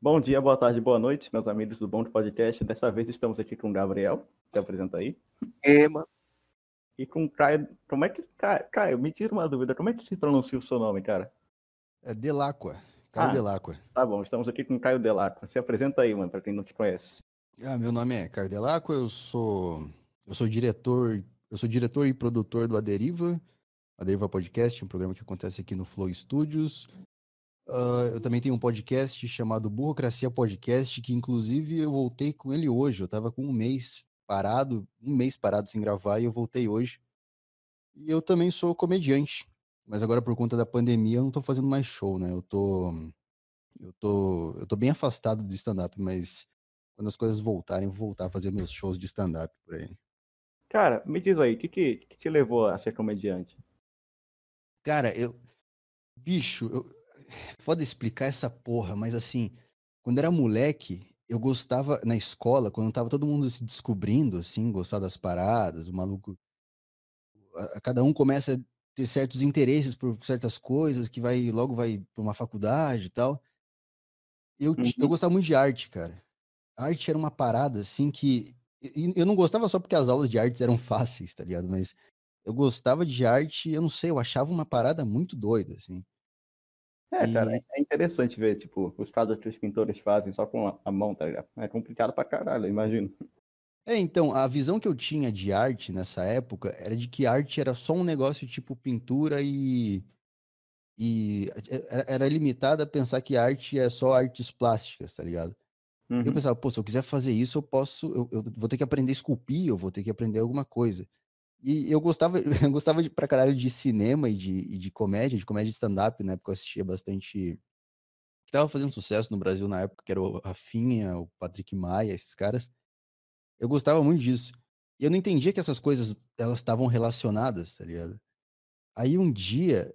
Bom dia, boa tarde, boa noite, meus amigos do Bom de Podcast. Dessa vez estamos aqui com o Gabriel, se apresenta aí. Mano. E com o Caio. Como é que. Caio, Caio, me tira uma dúvida, como é que se pronuncia o seu nome, cara? É Delacqua. Caio Ah. Delacqua. Tá bom, estamos aqui com o Caio Delacqua. Se apresenta aí, mano, pra quem não te conhece. Ah, meu nome é Caio Delacqua, eu sou eu sou diretor, eu sou diretor e produtor do Aderiva, Aderiva Podcast, um programa que acontece aqui no Flow Studios. Ah, eu também tenho um podcast chamado Burocracia Podcast, que inclusive eu voltei com ele hoje. Eu tava com um mês parado, um mês parado sem gravar e eu voltei hoje. E eu também sou comediante, mas agora por conta da pandemia eu não tô fazendo mais show, né? Eu tô eu tô eu tô bem afastado do stand-up, mas quando as coisas voltarem, eu vou voltar a fazer meus shows de stand-up por aí. Cara, me diz aí, o que, que, que te levou a ser comediante? Cara, eu. Bicho, eu... foda explicar essa porra, mas assim, quando era moleque, eu gostava na escola, quando tava todo mundo se descobrindo, assim, gostar das paradas, o maluco. a- a- Cada um começa a ter certos interesses por certas coisas, que vai logo vai pra uma faculdade e tal. Eu, ti- eu Uhum. gostava muito de arte, cara. A arte era uma parada, assim, que. e- e Eu não gostava só porque as aulas de artes eram fáceis, tá ligado? Mas eu gostava de arte, eu não sei, eu achava uma parada muito doida, assim. É, cara, E- é interessante ver, tipo, os quadros que os pintores fazem só com a, mão, tá ligado? É complicado pra caralho, eu imagino. É, então, a visão que eu tinha de arte nessa época era de que arte era só um negócio tipo pintura e. E era limitada a pensar que arte é só artes plásticas, tá ligado? Eu Uhum. pensava, pô, se eu quiser fazer isso, eu posso, eu, eu vou ter que aprender a esculpir, eu vou ter que aprender alguma coisa. E eu gostava, eu gostava de, pra caralho de cinema e de, e de comédia, de comédia stand-up, na época eu assistia bastante. Que tava fazendo sucesso no Brasil na época, que era o Rafinha, o Patrick Maia, esses caras. Eu gostava muito disso. E eu não entendia que essas coisas, elas estavam relacionadas, tá ligado? Aí um dia,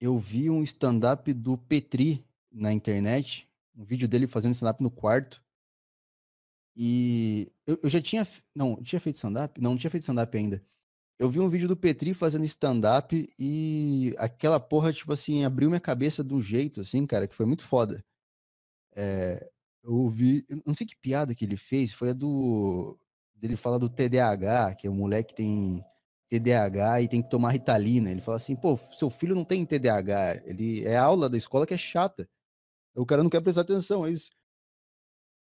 eu vi um stand-up do Petri na internet, um vídeo dele fazendo stand-up no quarto. E eu, eu já tinha. Não, tinha feito stand-up? Não, não tinha feito stand-up ainda. Eu vi um vídeo do Petri fazendo stand-up e aquela porra, tipo assim, abriu minha cabeça de um jeito, assim, cara, que foi muito foda. É, eu ouvi. Não sei que piada que ele fez, foi a do. Dele fala do TDAH, que é o moleque que tem TDAH e tem que tomar Ritalina. Ele fala assim, pô, seu filho não tem TDAH, ele é a aula da escola que é chata. O cara não quer prestar atenção, é isso.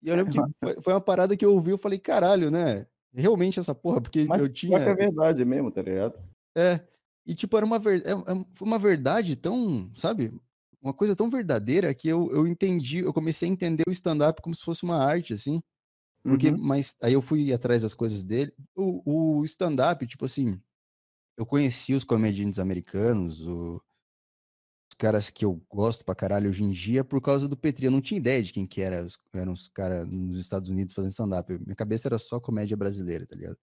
E eu lembro que foi, foi uma parada que eu ouvi, eu falei, caralho, né? Realmente essa porra, porque Mas eu é tinha. verdade mesmo, tá ligado? É. E tipo, era uma, ver... é- é- uma verdade tão, sabe? Uma coisa tão verdadeira que eu, eu entendi, eu comecei a entender o stand-up como se fosse uma arte, assim. Porque, Uhum. mas aí eu fui atrás das coisas dele. O, o stand-up, tipo assim, eu conheci os comediantes americanos, o- caras que eu gosto pra caralho hoje em dia, por causa do Petri. Eu não tinha ideia de quem que era, eram os caras nos Estados Unidos fazendo stand-up. Minha cabeça era só comédia brasileira, tá ligado?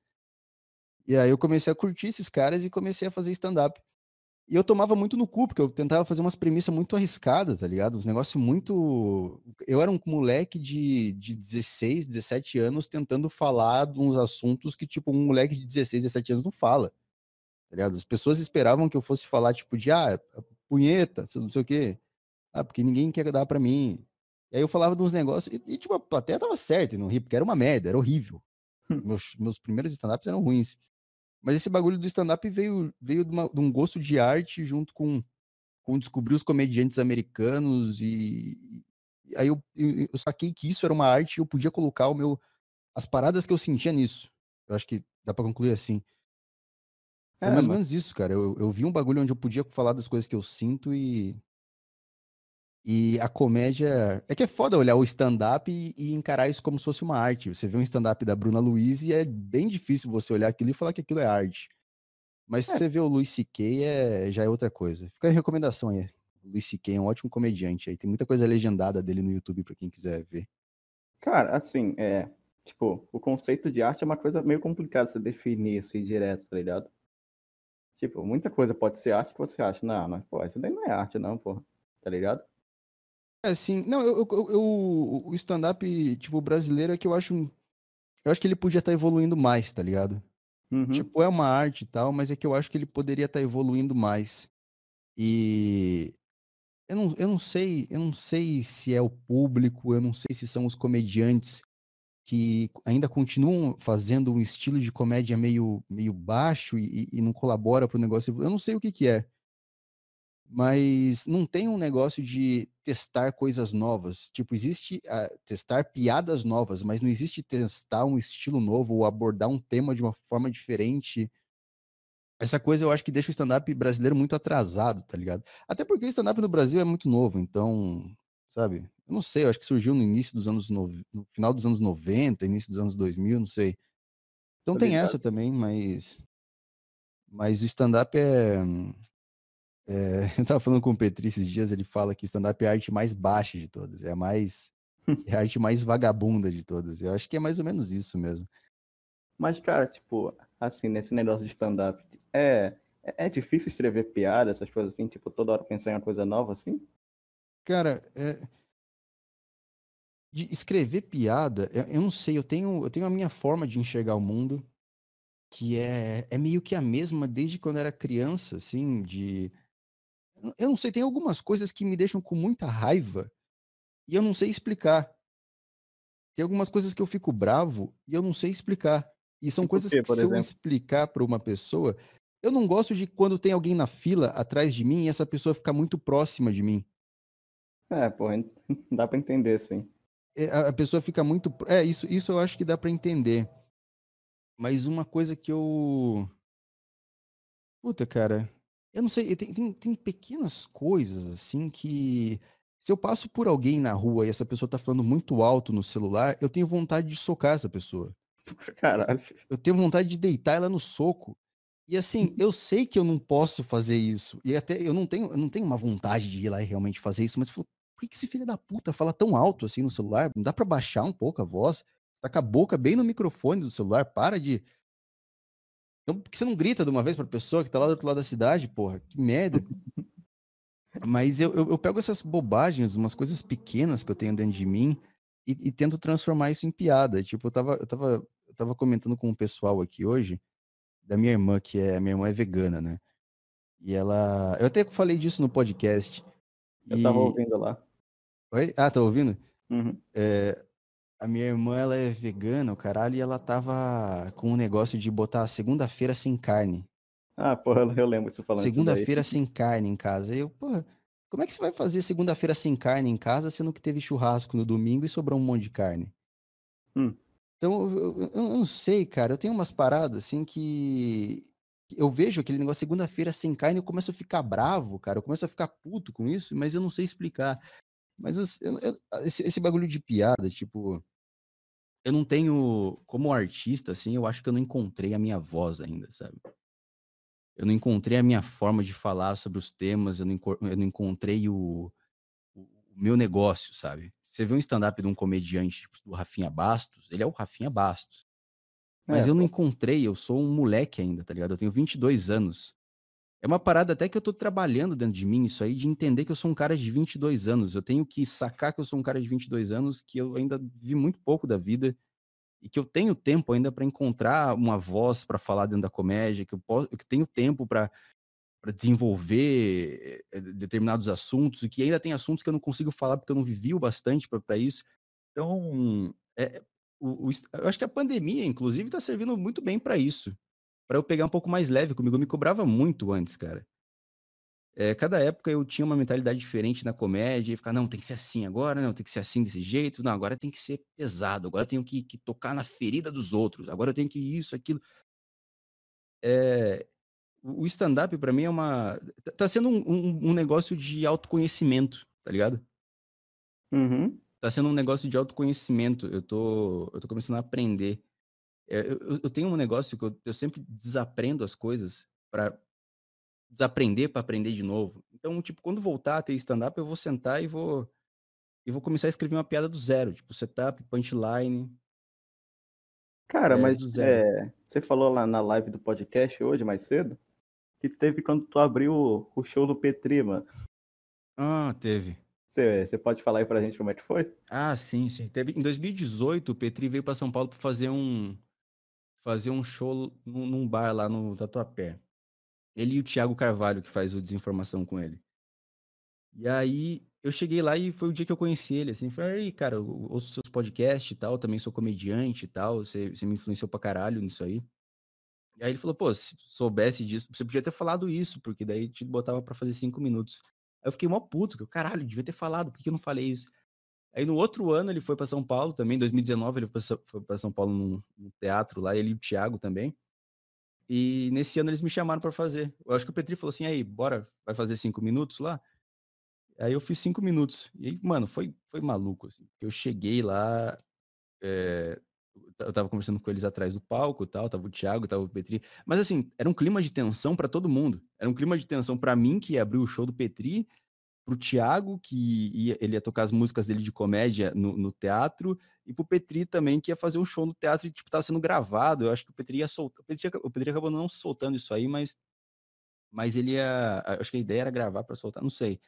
E aí eu comecei a curtir esses caras e comecei a fazer stand-up. E eu tomava muito no cu, porque eu tentava fazer umas premissas muito arriscadas, tá ligado? Uns negócios muito. Eu era um moleque de, de 16, 17 anos tentando falar de uns assuntos que, tipo, um moleque de 16, 17 anos não fala, tá ligado? As pessoas esperavam que eu fosse falar, tipo, de, ah, punheta, não sei o quê. Ah, porque ninguém quer dar pra mim. E aí eu falava de uns negócios, e, e, tipo, a plateia tava certa não ri, porque era uma merda, era horrível. Meus, meus primeiros stand-ups eram ruins. Mas esse bagulho do stand-up veio, veio de, uma- de um gosto de arte junto com, com descobrir os comediantes americanos e, e aí eu, eu, eu saquei que isso era uma arte e eu podia colocar o meu as paradas que eu sentia nisso. Eu acho que dá pra concluir assim. É, mais ou menos isso, cara. Eu, eu vi um bagulho onde eu podia falar das coisas que eu sinto e e a comédia. É que é foda olhar o stand-up e, e encarar isso como se fosse uma arte. Você vê um stand-up da Bruna Luiz e é bem difícil você olhar aquilo e falar que aquilo é arte. Mas se É. você vê o Luis C.K., é, já é outra coisa. Fica a recomendação aí. O Luis C.K. é um ótimo comediante aí. Tem muita coisa legendada dele no YouTube pra quem quiser ver. Cara, assim, é. Tipo, o conceito de arte é uma coisa meio complicada você definir assim direto, tá ligado? Tipo, muita coisa pode ser arte que você acha, não, mas, pô, isso daí não é arte, não, porra. Tá ligado? É, sim. Não, eu, eu- eu- o stand-up, tipo, brasileiro é que eu acho. Eu acho que ele podia estar evoluindo mais, tá ligado? Uhum. Tipo, é uma arte e tal, mas é que eu acho que ele poderia estar evoluindo mais. E eu não, eu não sei, eu não sei se é o público, eu não sei se são os comediantes que ainda continuam fazendo um estilo de comédia meio, meio baixo e, e não colabora para o negócio. Eu não sei o que, que é. Mas não tem um negócio de testar coisas novas. Tipo, existe uh, testar piadas novas, mas não existe testar um estilo novo ou abordar um tema de uma forma diferente. Essa coisa eu acho que deixa o stand-up brasileiro muito atrasado, tá ligado? Até porque o stand-up no Brasil é muito novo, então, sabe? Eu não sei, eu acho que surgiu no início dos anos, no, no final dos anos 90, início dos anos 2000, não sei. Então tem essa também, mas mas o stand-up é é, eu tava falando com o Petri esses dias, ele fala que stand-up é a arte mais baixa de todas, é a mais. é a arte mais vagabunda de todas. Eu acho que é mais ou menos isso mesmo. Mas, cara, tipo, assim, nesse negócio de stand-up, é, é difícil escrever piada, essas coisas assim, tipo, toda hora pensar em uma coisa nova, assim? Cara, é... de escrever piada, eu não sei, eu tenho, eu tenho a minha forma de enxergar o mundo, que é, é meio que a mesma desde quando eu era criança, assim, de eu não sei, tem algumas coisas que me deixam com muita raiva e eu não sei explicar. Tem algumas coisas que eu fico bravo e eu não sei explicar. E são tipo coisas quê, que, se exemplo? eu explicar para uma pessoa, eu não gosto de quando tem alguém na fila atrás de mim e essa pessoa fica muito próxima de mim. É, pô, dá para entender, sim. É, a pessoa fica muito. É, isso, isso eu acho que dá para entender. Mas uma coisa que eu. Puta, cara. Eu não sei, tem, tem, tem pequenas coisas assim que. Se eu passo por alguém na rua e essa pessoa tá falando muito alto no celular, eu tenho vontade de socar essa pessoa. Caralho. Eu tenho vontade de deitar ela no soco. E assim, eu sei que eu não posso fazer isso. E até eu não tenho, eu não tenho uma vontade de ir lá e realmente fazer isso, mas eu falo, por que esse filho da puta fala tão alto assim no celular? Não dá para baixar um pouco a voz? Tá com a boca bem no microfone do celular, para de então, por que você não grita de uma vez pra pessoa que tá lá do outro lado da cidade, porra? Que merda. Mas eu, eu, eu, pego essas bobagens, umas coisas pequenas que eu tenho dentro de mim e, e, tento transformar isso em piada. Tipo, eu tava, eu, tava, eu tava comentando com o pessoal aqui hoje, da minha irmã, que é. Minha irmã é vegana, né? E ela. Eu até falei disso no podcast. Eu e... tava ouvindo lá. Oi? Ah, tá ouvindo? Uhum. É, a minha irmã, ela é vegana, o caralho, e ela tava com um negócio de botar segunda-feira sem carne. Ah, porra, eu lembro você falando Segunda-feira sem carne em casa. E eu, porra, como é que você vai fazer segunda-feira sem carne em casa, sendo que teve churrasco no domingo e sobrou um monte de carne? Hum. Então, eu, eu, eu, não sei, cara. Eu tenho umas paradas assim que. Eu vejo aquele negócio segunda-feira sem carne e eu começo a ficar bravo, cara. Eu começo a ficar puto com isso, mas eu não sei explicar. Mas esse, esse bagulho de piada, tipo eu não tenho, como artista, assim, eu acho que eu não encontrei a minha voz ainda, sabe? Eu não encontrei a minha forma de falar sobre os temas, eu não, eu não encontrei o, o, meu negócio, sabe? Você vê um stand-up de um comediante tipo, do Rafinha Bastos, ele é o Rafinha Bastos. Mas é, eu não encontrei, eu sou um moleque ainda, tá ligado? Eu tenho 22 anos. É uma parada até que eu tô trabalhando dentro de mim, isso aí, de entender que eu sou um cara de 22 anos. Eu tenho que sacar que eu sou um cara de 22 anos, que eu ainda vi muito pouco da vida e que eu tenho tempo ainda para encontrar uma voz para falar dentro da comédia, que eu, posso, que tenho tempo para desenvolver eh, determinados assuntos e que ainda tem assuntos que eu não consigo falar porque eu não vivi o bastante para isso. Então, é, o, o, eu acho que a pandemia, inclusive, está servindo muito bem para isso para eu pegar um pouco mais leve comigo. Eu me cobrava muito antes, cara. É, cada época eu tinha uma mentalidade diferente na comédia e ficar, não, tem que ser assim agora, não, tem que ser assim desse jeito, não, agora tem que ser pesado, agora eu tenho que, que tocar na ferida dos outros, agora eu tenho que isso, aquilo. É, o stand-up para mim é uma. Tá, tá sendo um, um, um, negócio de autoconhecimento, tá ligado? Uhum. Tá sendo um negócio de autoconhecimento. Eu tô, eu tô começando a aprender eu, eu, tenho um negócio que eu, eu sempre desaprendo as coisas para desaprender para aprender de novo. Então, tipo, quando voltar a ter stand-up, eu vou sentar e vou e vou começar a escrever uma piada do zero, tipo setup, punchline. Cara, é, mas é, você falou lá na live do podcast hoje, mais cedo, que teve quando tu abriu o, o show do Petri, mano. Ah, teve. Você, você pode falar aí pra gente como é que foi? Ah, sim, sim. Teve, em 2018, o Petri veio para São Paulo para fazer um, fazer um show num, bar lá no Tatuapé. Ele e o Thiago Carvalho, que faz o Desinformação com ele. E aí eu cheguei lá e foi o dia que eu conheci ele, assim, falei, cara, eu ouço seus podcasts e tal, também sou comediante e tal, você, você me influenciou pra caralho nisso aí. E aí ele falou, pô, se soubesse disso, você podia ter falado isso, porque daí te botava pra fazer cinco minutos. Aí eu fiquei mó puto, que eu, caralho, devia ter falado, por que eu não falei isso? Aí no outro ano ele foi pra São Paulo também, em 2019 ele foi pra São Paulo num, num teatro lá, ele e o Thiago também. E nesse ano eles me chamaram pra fazer. Eu acho que o Petri falou assim, aí, bora, vai fazer cinco minutos lá? Aí eu fiz cinco minutos. E aí, mano, foi, foi maluco, assim. Eu cheguei lá, é, eu tava conversando com eles atrás do palco tal, tava o Thiago, tava o Petri. Mas assim, era um clima de tensão para todo mundo. Era um clima de tensão para mim, que ia abrir o show do Petri, pro Thiago, que ia, ele ia tocar as músicas dele de comédia no, no, teatro, e pro Petri também, que ia fazer um show no teatro e, tipo, tava sendo gravado. Eu acho que o Petri ia soltar. O Petri, o Petri acabou não soltando isso aí, mas. Mas ele ia. Acho que a ideia era gravar para soltar, não sei.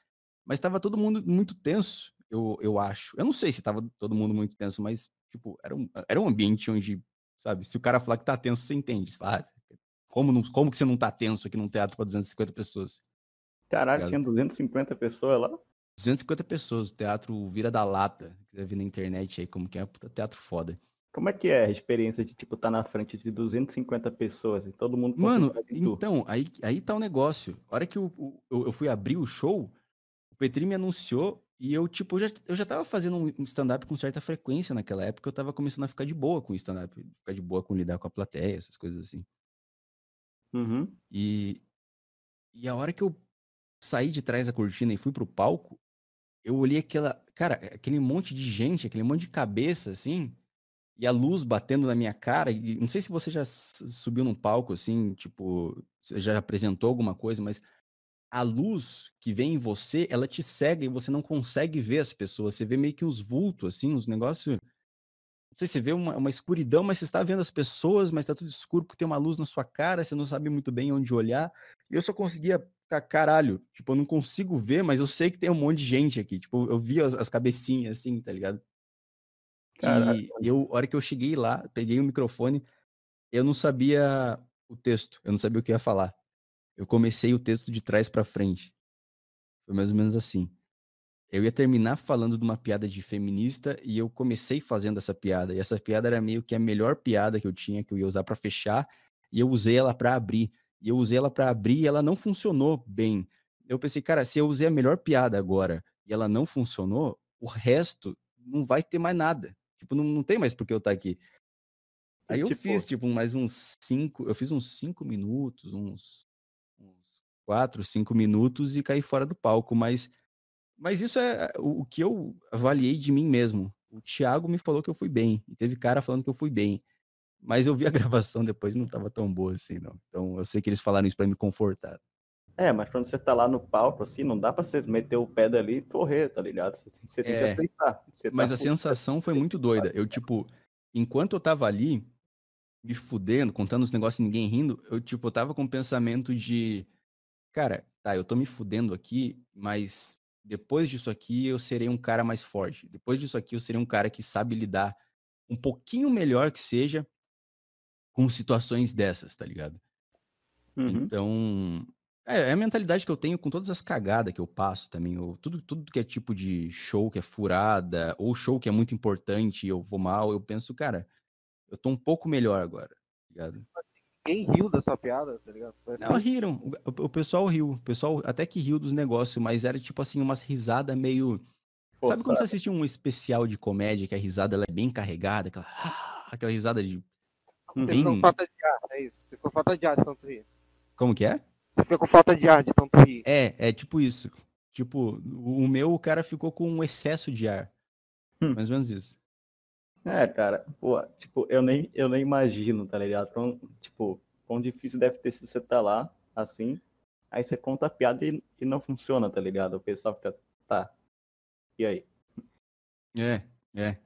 Mas estava todo mundo muito tenso, eu, eu acho. Eu não sei se estava todo mundo muito tenso, mas, tipo, era um, era um ambiente onde, sabe, se o cara falar que tá tenso, você entende. Você fala, ah, como, não, como que você não tá tenso aqui num teatro para 250 pessoas? Caralho, tinha 250 pessoas lá? 250 pessoas, o teatro Vira da Lata. Quiser ver na internet aí como que é, puta teatro foda. Como é que é a experiência de, tipo, estar tá na frente de 250 pessoas e todo mundo... Mano, então, aí, aí tá o negócio. A hora que eu, eu, eu fui abrir o show, o Petri me anunciou e eu, tipo, já, eu já tava fazendo um stand-up com certa frequência naquela época, eu tava começando a ficar de boa com stand-up, ficar de boa com lidar com a plateia, essas coisas assim. Uhum. E, e a hora que eu saí de trás da cortina e fui pro palco, eu olhei aquela, cara, aquele monte de gente, aquele monte de cabeça, assim, e a luz batendo na minha cara, e não sei se você já subiu num palco, assim, tipo, você já apresentou alguma coisa, mas a luz que vem em você, ela te cega e você não consegue ver as pessoas. Você vê meio que uns vultos, assim, uns negócios. Não sei se você vê uma, uma escuridão, mas você está vendo as pessoas, mas está tudo escuro porque tem uma luz na sua cara, você não sabe muito bem onde olhar. E eu só conseguia ficar, caralho, tipo, eu não consigo ver, mas eu sei que tem um monte de gente aqui. Tipo, eu vi as, as cabecinhas, assim, tá ligado? E eu, a hora que eu cheguei lá, peguei o microfone, eu não sabia o texto, eu não sabia o que ia falar eu comecei o texto de trás para frente. Foi mais ou menos assim. Eu ia terminar falando de uma piada de feminista e eu comecei fazendo essa piada. E essa piada era meio que a melhor piada que eu tinha, que eu ia usar para fechar, e eu usei ela para abrir. E eu usei ela para abrir e ela não funcionou bem. Eu pensei, cara, se eu usei a melhor piada agora e ela não funcionou, o resto não vai ter mais nada. Tipo, não, não tem mais por que eu estar tá aqui. Aí eu tipo... fiz, tipo, mais uns cinco, eu fiz uns cinco minutos, uns quatro, cinco minutos e cair fora do palco. Mas, mas isso é o que eu avaliei de mim mesmo. O Thiago me falou que eu fui bem, e teve cara falando que eu fui bem. Mas eu vi a gravação depois não estava tão boa assim, não. Então eu sei que eles falaram isso para me confortar. É, mas quando você tá lá no palco, assim, não dá pra você meter o pé dali e correr, tá ligado? Você, você tem é, que aceitar. Você mas tá a sensação foi muito doida. Eu, tipo, enquanto eu tava ali, me fudendo, contando os negócios e ninguém rindo, eu, tipo, eu tava com o pensamento de cara, tá, eu tô me fudendo aqui, mas depois disso aqui eu serei um cara mais forte. Depois disso aqui eu serei um cara que sabe lidar um pouquinho melhor que seja com situações dessas, tá ligado? Uhum. Então, é, é, a mentalidade que eu tenho com todas as cagadas que eu passo também, ou tudo, tudo que é tipo de show que é furada, ou show que é muito importante e eu vou mal, eu penso, cara, eu tô um pouco melhor agora, tá ligado? ninguém riu da sua piada, tá ligado? Não, riram. O, o, pessoal riu. O pessoal até que riu dos negócios, mas era tipo assim, umas risadas meio. Pô, sabe, sabe quando você assiste um especial de comédia que a risada ela é bem carregada? Aquela, aquela risada de. Você bem... ficou com falta de ar, é isso. Você ficou com falta de ar de tanto rir. Como que é? Você ficou com falta de ar de tanto rir. É, é tipo isso. Tipo, o meu, o cara ficou com um excesso de ar. Hum. Mais ou menos isso. É, cara, pô, tipo, eu nem, eu nem imagino, tá ligado? Então, tipo, quão difícil deve ter sido você estar tá lá, assim, aí você conta a piada e, e não funciona, tá ligado? O pessoal fica, tá, e aí? É, é.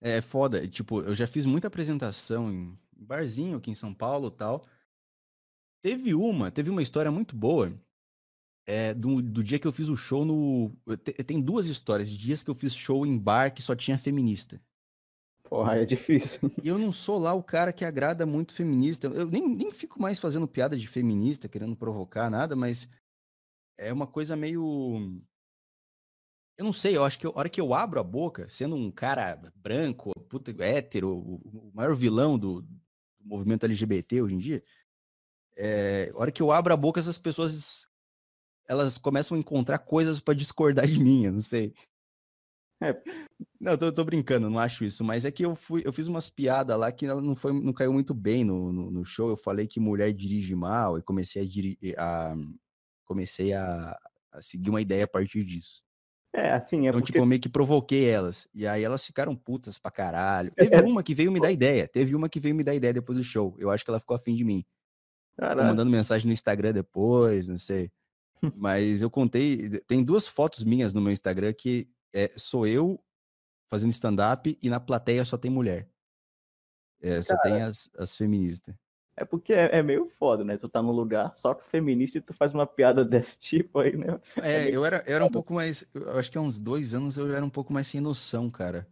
É foda. Tipo, eu já fiz muita apresentação em barzinho aqui em São Paulo tal. Teve uma, teve uma história muito boa é, do, do dia que eu fiz o show no. Tem duas histórias de dias que eu fiz show em bar que só tinha feminista. Porra, é difícil. E eu não sou lá o cara que agrada muito feminista. Eu nem, nem fico mais fazendo piada de feminista, querendo provocar nada, mas é uma coisa meio. Eu não sei, eu acho que eu- a hora que eu abro a boca, sendo um cara branco, puta, hétero, o, o maior vilão do, do movimento LGBT hoje em dia, é, a hora que eu abro a boca, essas pessoas elas começam a encontrar coisas pra discordar de mim, eu não sei. É. Não, eu tô, tô brincando, não acho isso, mas é que eu fui, eu fiz umas piadas lá que ela não foi, não caiu muito bem no, no, no show. Eu falei que mulher dirige mal e comecei a, diri- a comecei a, a seguir uma ideia a partir disso. É, assim, é Então, porque... tipo, eu meio que provoquei elas. E aí elas ficaram putas pra caralho. Teve uma que veio me dar ideia. Teve uma que veio me dar ideia depois do show. Eu acho que ela ficou afim de mim. Mandando mensagem no Instagram depois, não sei. Mas eu contei. Tem duas fotos minhas no meu Instagram que é, sou eu fazendo stand-up e na plateia só tem mulher. É, só tem as, as feministas. É porque é, é meio foda, né? Tu tá num lugar só com feminista e tu faz uma piada desse tipo aí, né? É, meio eu era, eu era um pouco mais. Eu acho que há uns dois anos eu era um pouco mais sem noção, cara.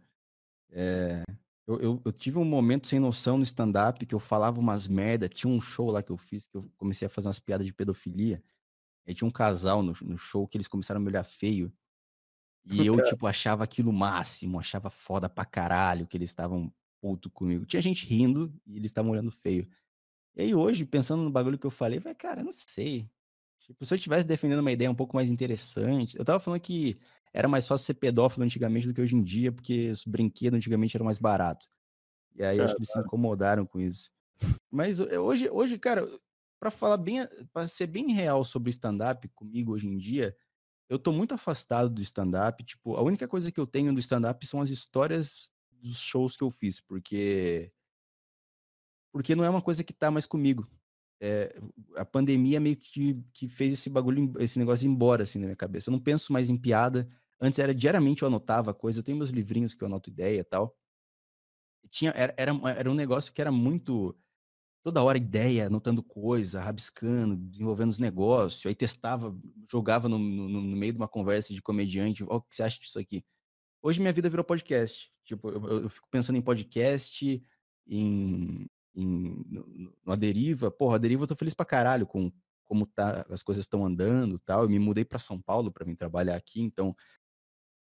É, eu, eu, eu tive um momento sem noção no stand-up que eu falava umas merda. Tinha um show lá que eu fiz que eu comecei a fazer umas piadas de pedofilia. Aí tinha um casal no, no show que eles começaram a me olhar feio. E eu, Cara. tipo, achava aquilo máximo, achava foda pra caralho que eles estavam puto comigo. Tinha gente rindo e eles estavam olhando feio. E aí hoje, pensando no bagulho que eu falei, falei, cara, eu não sei. Tipo, se eu estivesse defendendo uma ideia um pouco mais interessante. Eu tava falando que era mais fácil ser pedófilo antigamente do que hoje em dia, porque os brinquedos antigamente eram mais baratos. E aí acho que eles se incomodaram com isso. Mas eu- hoje, hoje, cara, pra falar bem, para ser bem real sobre stand-up comigo hoje em dia, eu tô muito afastado do stand-up. Tipo, a única coisa que eu tenho do stand-up são as histórias dos shows que eu fiz, porque porque não é uma coisa que tá mais comigo. É, a pandemia meio que, que fez esse bagulho, esse negócio embora, assim, na minha cabeça. Eu não penso mais em piada. Antes era diariamente eu anotava coisa. Eu tenho meus livrinhos que eu anoto ideia e tal. Tinha, era, era, era um negócio que era muito. Toda hora ideia, anotando coisa, rabiscando, desenvolvendo os negócios. Aí testava, jogava no, no, no meio de uma conversa de comediante. Ó, o que você acha disso aqui? Hoje minha vida virou podcast. Tipo, eu- eu fico pensando em podcast, em, em no, no- no A Deriva. Porra, a Deriva eu tô feliz pra caralho com como tá, as coisas estão andando tal. Eu me mudei pra São Paulo pra vir trabalhar aqui, então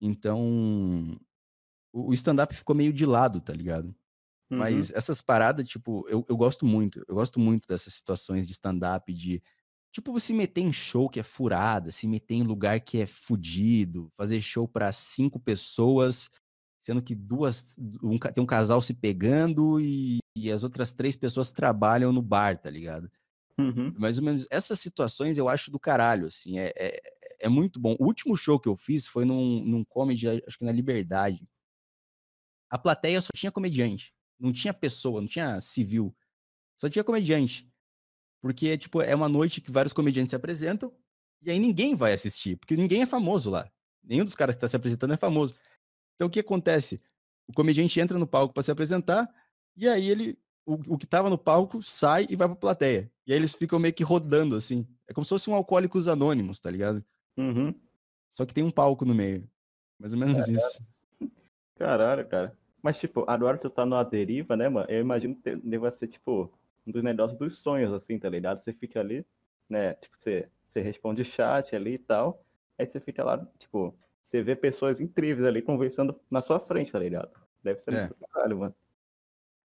então o, o stand-up ficou meio de lado, tá ligado? Uhum. Mas essas paradas, tipo, eu, eu gosto muito. Eu gosto muito dessas situações de stand-up, de, tipo, se meter em show que é furada, se meter em lugar que é fudido, fazer show pra cinco pessoas, sendo que duas. Um, tem um casal se pegando e, e as outras três pessoas trabalham no bar, tá ligado? Uhum. Mais ou menos essas situações eu acho do caralho, assim, é, é, é muito bom. O último show que eu fiz foi num, num comedy, acho que na Liberdade. A plateia só tinha comediante, não tinha pessoa, não tinha civil, só tinha comediante. Porque, tipo, é uma noite que vários comediantes se apresentam e aí ninguém vai assistir, porque ninguém é famoso lá. Nenhum dos caras que tá se apresentando é famoso. Então o que acontece? O comediante entra no palco para se apresentar e aí ele o, o que tava no palco sai e vai pra plateia. E aí eles ficam meio que rodando assim. É como se fosse um alcoólicos anônimos, tá ligado? Uhum. Só que tem um palco no meio. Mais ou menos isso. Caralho, cara. Mas, tipo, agora tu tá numa deriva, né, mano? Eu imagino que deva ser, tipo, um dos negócios dos sonhos, assim, tá ligado? Você fica ali, né? Tipo, você, você responde chat ali e tal. Aí você fica lá, tipo, você vê pessoas incríveis ali conversando na sua frente, tá ligado? Deve ser É. caralho, mano.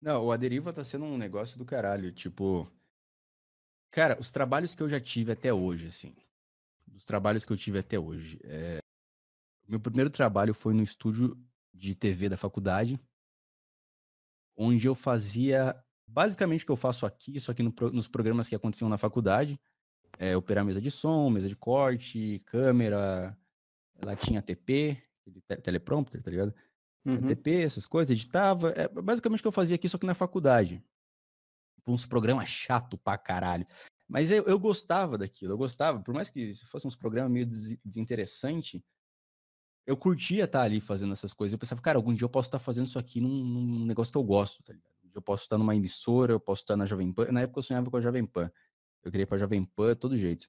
Não, o Aderiva tá sendo um negócio do caralho. Tipo. Cara, os trabalhos que eu já tive até hoje, assim. Os trabalhos que eu tive até hoje. É... Meu primeiro trabalho foi no estúdio de TV da faculdade, onde eu fazia basicamente o que eu faço aqui, só que no nos programas que aconteciam na faculdade. É, operar mesa de som, mesa de corte, câmera. Lá tinha TP, teleprompter, tá ligado? Uhum. TP, essas coisas, editava. É basicamente o que eu fazia aqui, só que na faculdade. Uns programas chato pra caralho. Mas eu, eu gostava daquilo, eu gostava, por mais que fossem uns programas meio des- desinteressante, eu curtia estar ali fazendo essas coisas. Eu pensava, cara, algum dia eu posso estar fazendo isso aqui num, num negócio que eu gosto, tá ligado? Eu posso estar numa emissora, eu posso estar na Jovem Pan. Na época eu sonhava com a Jovem Pan. Eu queria ir pra Jovem Pan todo jeito.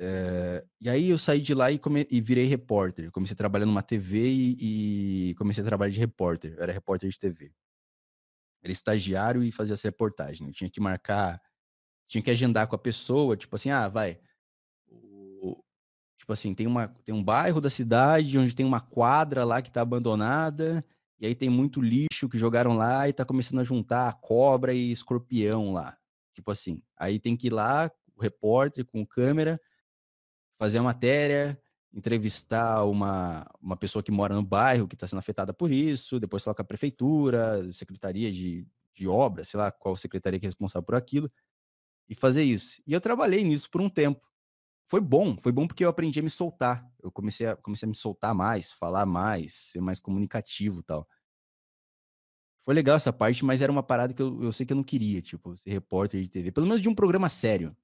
É, e aí eu saí de lá e, come- e virei repórter. Comecei a trabalhar numa TV e, e comecei a trabalhar de repórter. Eu era repórter de TV. Era estagiário e fazia essa reportagem. Eu tinha que marcar, tinha que agendar com a pessoa, tipo assim, ah, vai. Tipo assim, tem, uma, tem um bairro da cidade onde tem uma quadra lá que tá abandonada, e aí tem muito lixo que jogaram lá e tá começando a juntar cobra e escorpião lá. Tipo assim, aí tem que ir lá, o repórter com câmera, fazer a matéria, entrevistar uma, uma pessoa que mora no bairro que está sendo afetada por isso, depois falar com a prefeitura, secretaria de, de obra, sei lá qual secretaria que é responsável por aquilo, e fazer isso. E eu trabalhei nisso por um tempo. Foi bom, foi bom porque eu aprendi a me soltar. Eu comecei a, comecei a me soltar mais, falar mais, ser mais comunicativo tal. Foi legal essa parte, mas era uma parada que eu, eu sei que eu não queria, tipo, ser repórter de TV. Pelo menos de um programa sério.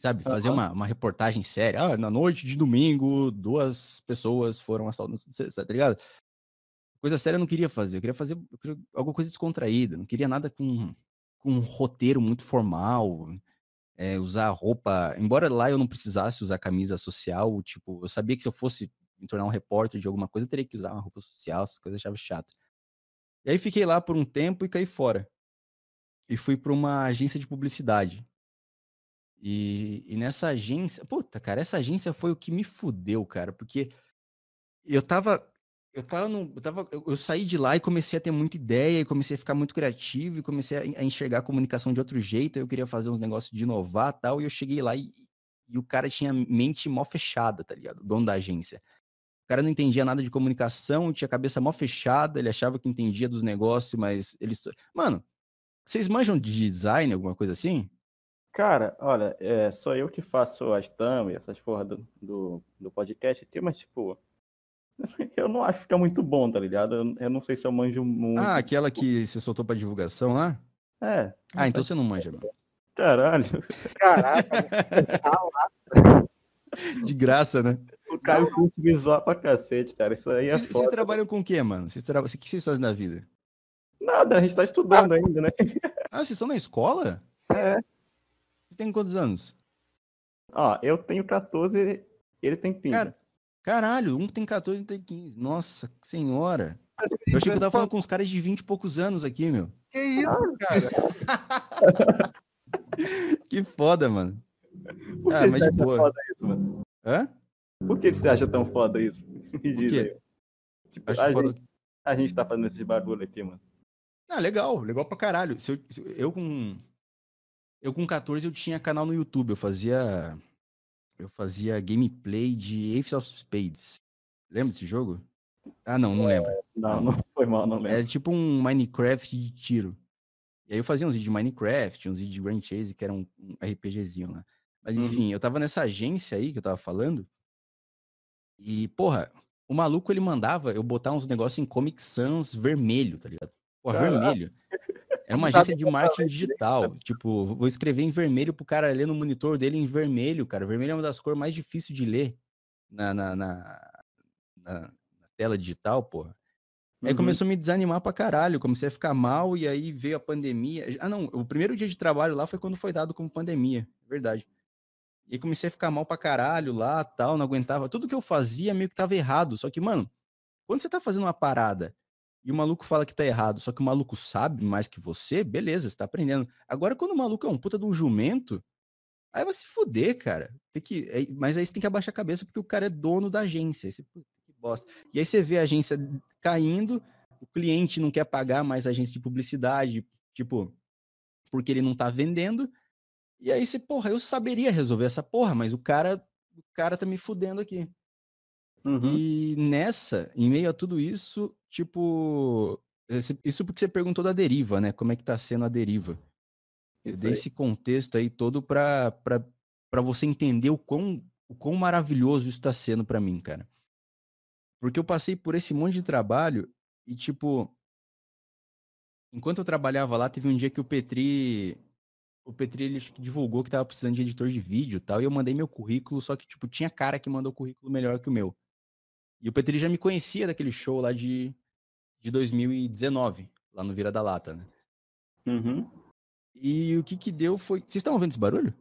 Sabe? Fazer Aham. uma, uma reportagem séria. Ah, na noite de domingo, duas pessoas foram assaltadas. Tá ligado? Coisa séria eu não queria fazer. Eu queria fazer eu queria alguma coisa descontraída. Não queria nada com, com um roteiro muito formal. é, usar roupa. Embora lá eu não precisasse usar camisa social, tipo, eu sabia que se eu fosse me tornar um repórter de alguma coisa, eu teria que usar uma roupa social, essas coisas eu achava chato. E aí fiquei lá por um tempo e caí fora. E fui para uma agência de publicidade. E, e nessa agência, puta, cara, essa agência foi o que me fudeu, cara, porque eu tava, eu tava, no, eu, tava eu, eu saí de lá e comecei a ter muita ideia, e comecei a ficar muito criativo, e comecei a, a enxergar a comunicação de outro jeito, eu queria fazer uns negócios de inovar tal, e eu cheguei lá e, e o cara tinha mente mó fechada, tá ligado? O dono da agência. O cara não entendia nada de comunicação, tinha a cabeça mó fechada, ele achava que entendia dos negócios, mas ele... Mano, vocês manjam de design, alguma coisa assim? Cara, olha, é só eu que faço as thumb, essas porra do, do, do podcast aqui, mas tipo, eu não acho que é muito bom, tá ligado? Eu, eu não sei se eu manjo muito. Ah, aquela que você soltou pra divulgação lá? É. Ah, então você não manja, mano. Caralho, Caraca, De graça, né? o cara curte visual pra cacete, cara. Isso aí é Vocês, vocês foda. trabalham com o quê, mano? Vocês tra... O que vocês fazem na vida? Nada, a gente tá estudando ainda, né? Ah, vocês estão na escola? É. Têm quantos anos? Ó, eu tenho 14, ele tem 15. Cara, caralho, um tem 14 e um tem 15. Nossa senhora. Eu achei que eu tava falando com uns caras de 20 e poucos anos aqui, meu. que isso, cara? Que foda, mano. Por que ah, mas você de acha boa. foda isso, mano? Hã? Por que você acha tão foda isso? Me diz aí. Tipo, Acho a, foda. gente, a gente tá fazendo esses bagulho aqui, mano. Ah, legal, legal pra caralho. Se eu, se eu- eu com. Eu com 14 eu tinha canal no YouTube. Eu fazia. Eu fazia gameplay de Ace of Spades. Lembra desse jogo? Ah, não, não lembro. Não, Não. foi mal, não lembro. Era tipo um Minecraft de tiro. E aí eu fazia uns vídeos de Minecraft, uns vídeos de Grand Chase, que era um, RPGzinho lá. Mas Uhum. enfim, eu tava nessa agência aí que eu tava falando. E, porra, o maluco ele mandava eu botar uns negócios em Comic Sans vermelho, tá ligado? Porra, Caralho. vermelho. Era uma agência de marketing digital. Tipo, vou escrever em vermelho pro cara ler no monitor dele em vermelho, cara. Vermelho é uma das cores mais difíceis de ler na, na, na, na- tela digital, porra. Aí Uhum. começou a me desanimar pra caralho, comecei a ficar mal e aí veio a pandemia. Ah, não, o primeiro dia de trabalho lá foi quando foi dado como pandemia, verdade. E aí comecei a ficar mal pra caralho lá, tal, não aguentava. Tudo que eu fazia meio que tava errado. Só que, mano, quando você tá fazendo uma parada e o maluco fala que tá errado, só que o maluco sabe mais que você, beleza, você tá aprendendo. Agora, quando o maluco é um puta de um jumento, aí vai se fuder, cara. Tem que, mas aí você tem que abaixar a cabeça porque o cara é dono da agência. Aí você, que bosta. E aí você vê a agência caindo, o cliente não quer pagar mais a agência de publicidade, tipo, porque ele não tá vendendo. E aí você, porra, eu saberia resolver essa porra, mas o cara, o cara tá me fudendo aqui. Uhum. E nessa, em meio a tudo isso, tipo, esse- isso porque você perguntou da deriva, né? Como é que tá sendo a deriva? Eu Isso dei aí. esse contexto aí todo pra, pra, pra você entender o quão, o quão maravilhoso isso tá sendo pra mim, cara. Porque eu passei por esse monte de trabalho e, tipo, enquanto eu trabalhava lá, teve um dia que o Petri. O Petri ele divulgou que tava precisando de editor de vídeo e tal, e eu mandei meu currículo, só que, tipo, tinha cara que mandou currículo melhor que o meu. E o Petri já me conhecia daquele show lá de, de 2019, lá no Vira da Lata, né? Uhum. E o que que deu foi. Vocês estão ouvindo esse barulho?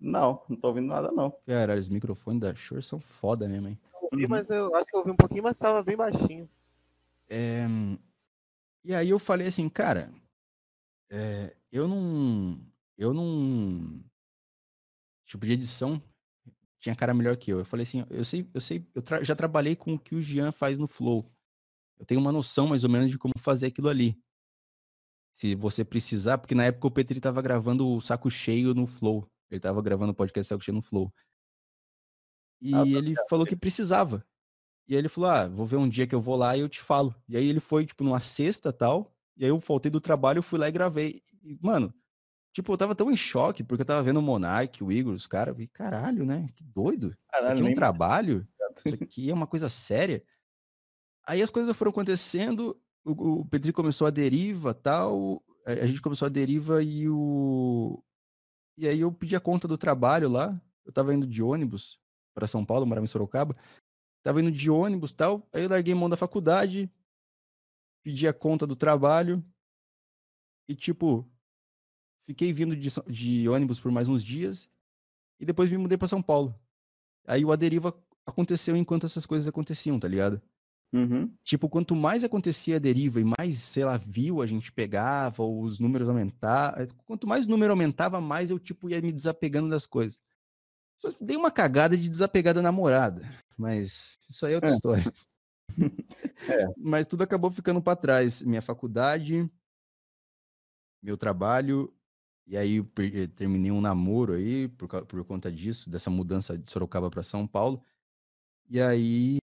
Não, não tô ouvindo nada, não. Caralho, os microfones da Shure são foda mesmo, hein? Eu ouvi, Uhum. mas eu acho que eu ouvi um pouquinho, mas tava bem baixinho. É, E aí eu falei assim, cara, é, eu não. Eu não. Tipo, de edição. Tinha cara melhor que eu. Eu falei assim, eu sei, eu sei, eu tra- já trabalhei com o que o Jean faz no Flow. Eu tenho uma noção mais ou menos de como fazer aquilo ali. Se você precisar, porque na época o Petri tava gravando o Saco Cheio no Flow. Ele tava gravando o podcast Saco Cheio no Flow. E Ah, tá ele falou que precisava. E aí ele falou: Ah, vou ver um dia que eu vou lá e eu te falo. E aí ele foi, tipo, numa sexta tal. E aí eu faltei do trabalho, eu fui lá e gravei. E, mano, tipo, eu tava tão em choque, porque eu tava vendo o Monark, o Igor, os caras. E caralho, né? Que doido. Isso Caralho, aqui é um trabalho? Isso aqui é uma coisa séria. Aí as coisas foram acontecendo, o, o Petri começou a deriva tal, a, a gente começou a deriva e o. E aí eu pedi a conta do trabalho lá. Eu tava indo de ônibus para São Paulo, morava em Sorocaba. Tava indo de ônibus tal. Aí eu larguei mão da faculdade, pedi a conta do trabalho. E tipo, fiquei vindo de, de ônibus por mais uns dias. E depois me mudei para São Paulo. Aí o Aderiva aconteceu enquanto essas coisas aconteciam, tá ligado? Uhum. Tipo, quanto mais acontecia a deriva e mais, sei lá, view a gente pegava, ou os números aumentavam. Quanto mais o número aumentava, mais eu, tipo, ia me desapegando das coisas. Só dei uma cagada de desapegar da namorada. Mas isso aí é outra É. história. É. Mas tudo acabou ficando pra trás. Minha faculdade, meu trabalho. E aí eh, terminei um namoro aí por, por conta disso, dessa mudança de Sorocaba pra São Paulo. E aí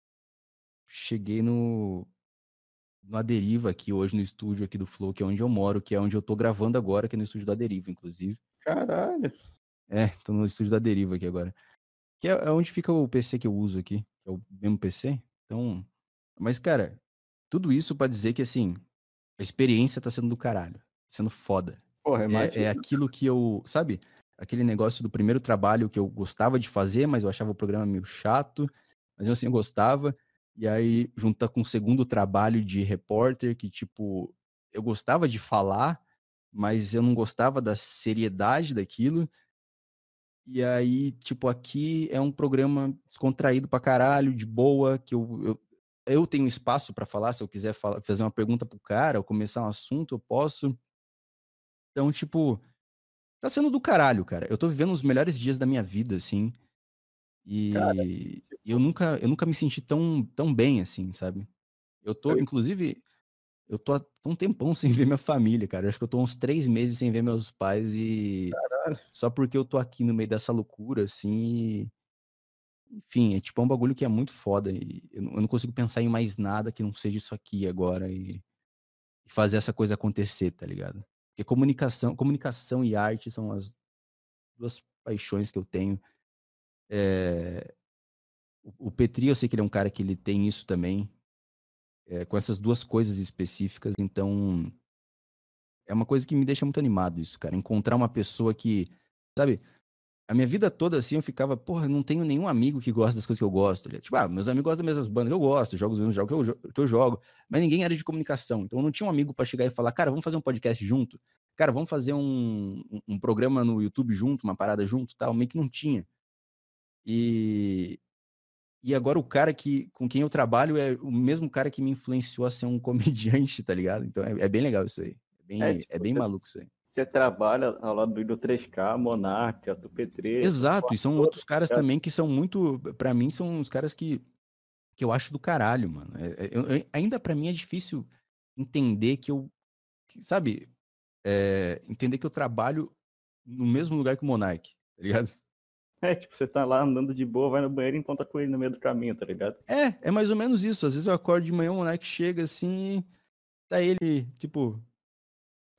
cheguei no no Aderiva aqui hoje no estúdio aqui do Flow, que é onde eu moro, que é onde eu tô gravando agora, que é no estúdio da Deriva, inclusive. Caralho. É, tô no estúdio da Deriva aqui agora. Que é, é onde fica o PC que eu uso aqui, que é o mesmo PC. Então, mas cara, tudo isso pra dizer que assim, a experiência tá sendo do caralho, sendo foda. Porra, É, é aquilo que eu, sabe? Aquele negócio do primeiro trabalho que eu gostava de fazer, mas eu achava o programa meio chato, mas eu assim eu gostava. E aí junta com o segundo trabalho de repórter, que tipo, eu gostava de falar, mas eu não gostava da seriedade daquilo. E aí, tipo, aqui é um programa descontraído pra caralho, de boa, que eu, eu, eu tenho espaço pra falar, se eu quiser falar, fazer uma pergunta pro cara ou começar um assunto, eu posso. Então, tipo, tá sendo do caralho, cara. Eu tô vivendo os melhores dias da minha vida, assim. E eu nunca, eu nunca me senti tão, tão bem, assim, sabe? Eu tô, Eu- inclusive, eu tô há um tempão sem ver minha família, cara. Eu acho que eu tô uns três meses sem ver meus pais e. Caralho. Só porque eu tô aqui no meio dessa loucura, assim. e- Enfim, é tipo é um bagulho que é muito foda. E eu não eu não consigo pensar em mais nada que não seja isso aqui agora e, e fazer essa coisa acontecer, tá ligado? Porque comunicação, comunicação e arte são as duas paixões que eu tenho. É, o, Petri, eu sei que ele é um cara que ele tem isso também, é, com essas duas coisas específicas, então é uma coisa que me deixa muito animado isso, cara. Encontrar uma pessoa que, sabe, a minha vida toda assim eu ficava, porra, não tenho nenhum amigo que gosta das coisas que eu gosto. ligado? Tipo, ah, meus amigos gostam das mesmas bandas que eu gosto, jogos os mesmos jogos que eu, que eu jogo, mas ninguém era de comunicação. Então eu não tinha um amigo pra chegar e falar, cara, vamos fazer um podcast junto? Cara, vamos fazer um, um, um programa no YouTube junto, uma parada junto, tal, meio que não tinha. E e agora o cara que com quem eu trabalho é o mesmo cara que me influenciou a ser um comediante, tá ligado? Então é, é bem legal isso aí. É bem, É, é, tipo, bem você- maluco isso aí. Você trabalha ao lado do 3K, Monarca, do P3. Exato, e são outros caras ligado? também que são muito, Pra mim são os caras que, que eu acho do caralho, mano. É- é- eu- eu- ainda pra mim é difícil entender que eu, que, sabe, é, entender que eu trabalho no mesmo lugar que o Monark, tá ligado? É, tipo, você tá lá andando de boa, vai no banheiro e encontra com ele no meio do caminho, tá ligado? É, é mais ou menos isso. Às vezes eu acordo de manhã, o Monark chega assim, tá ele, tipo,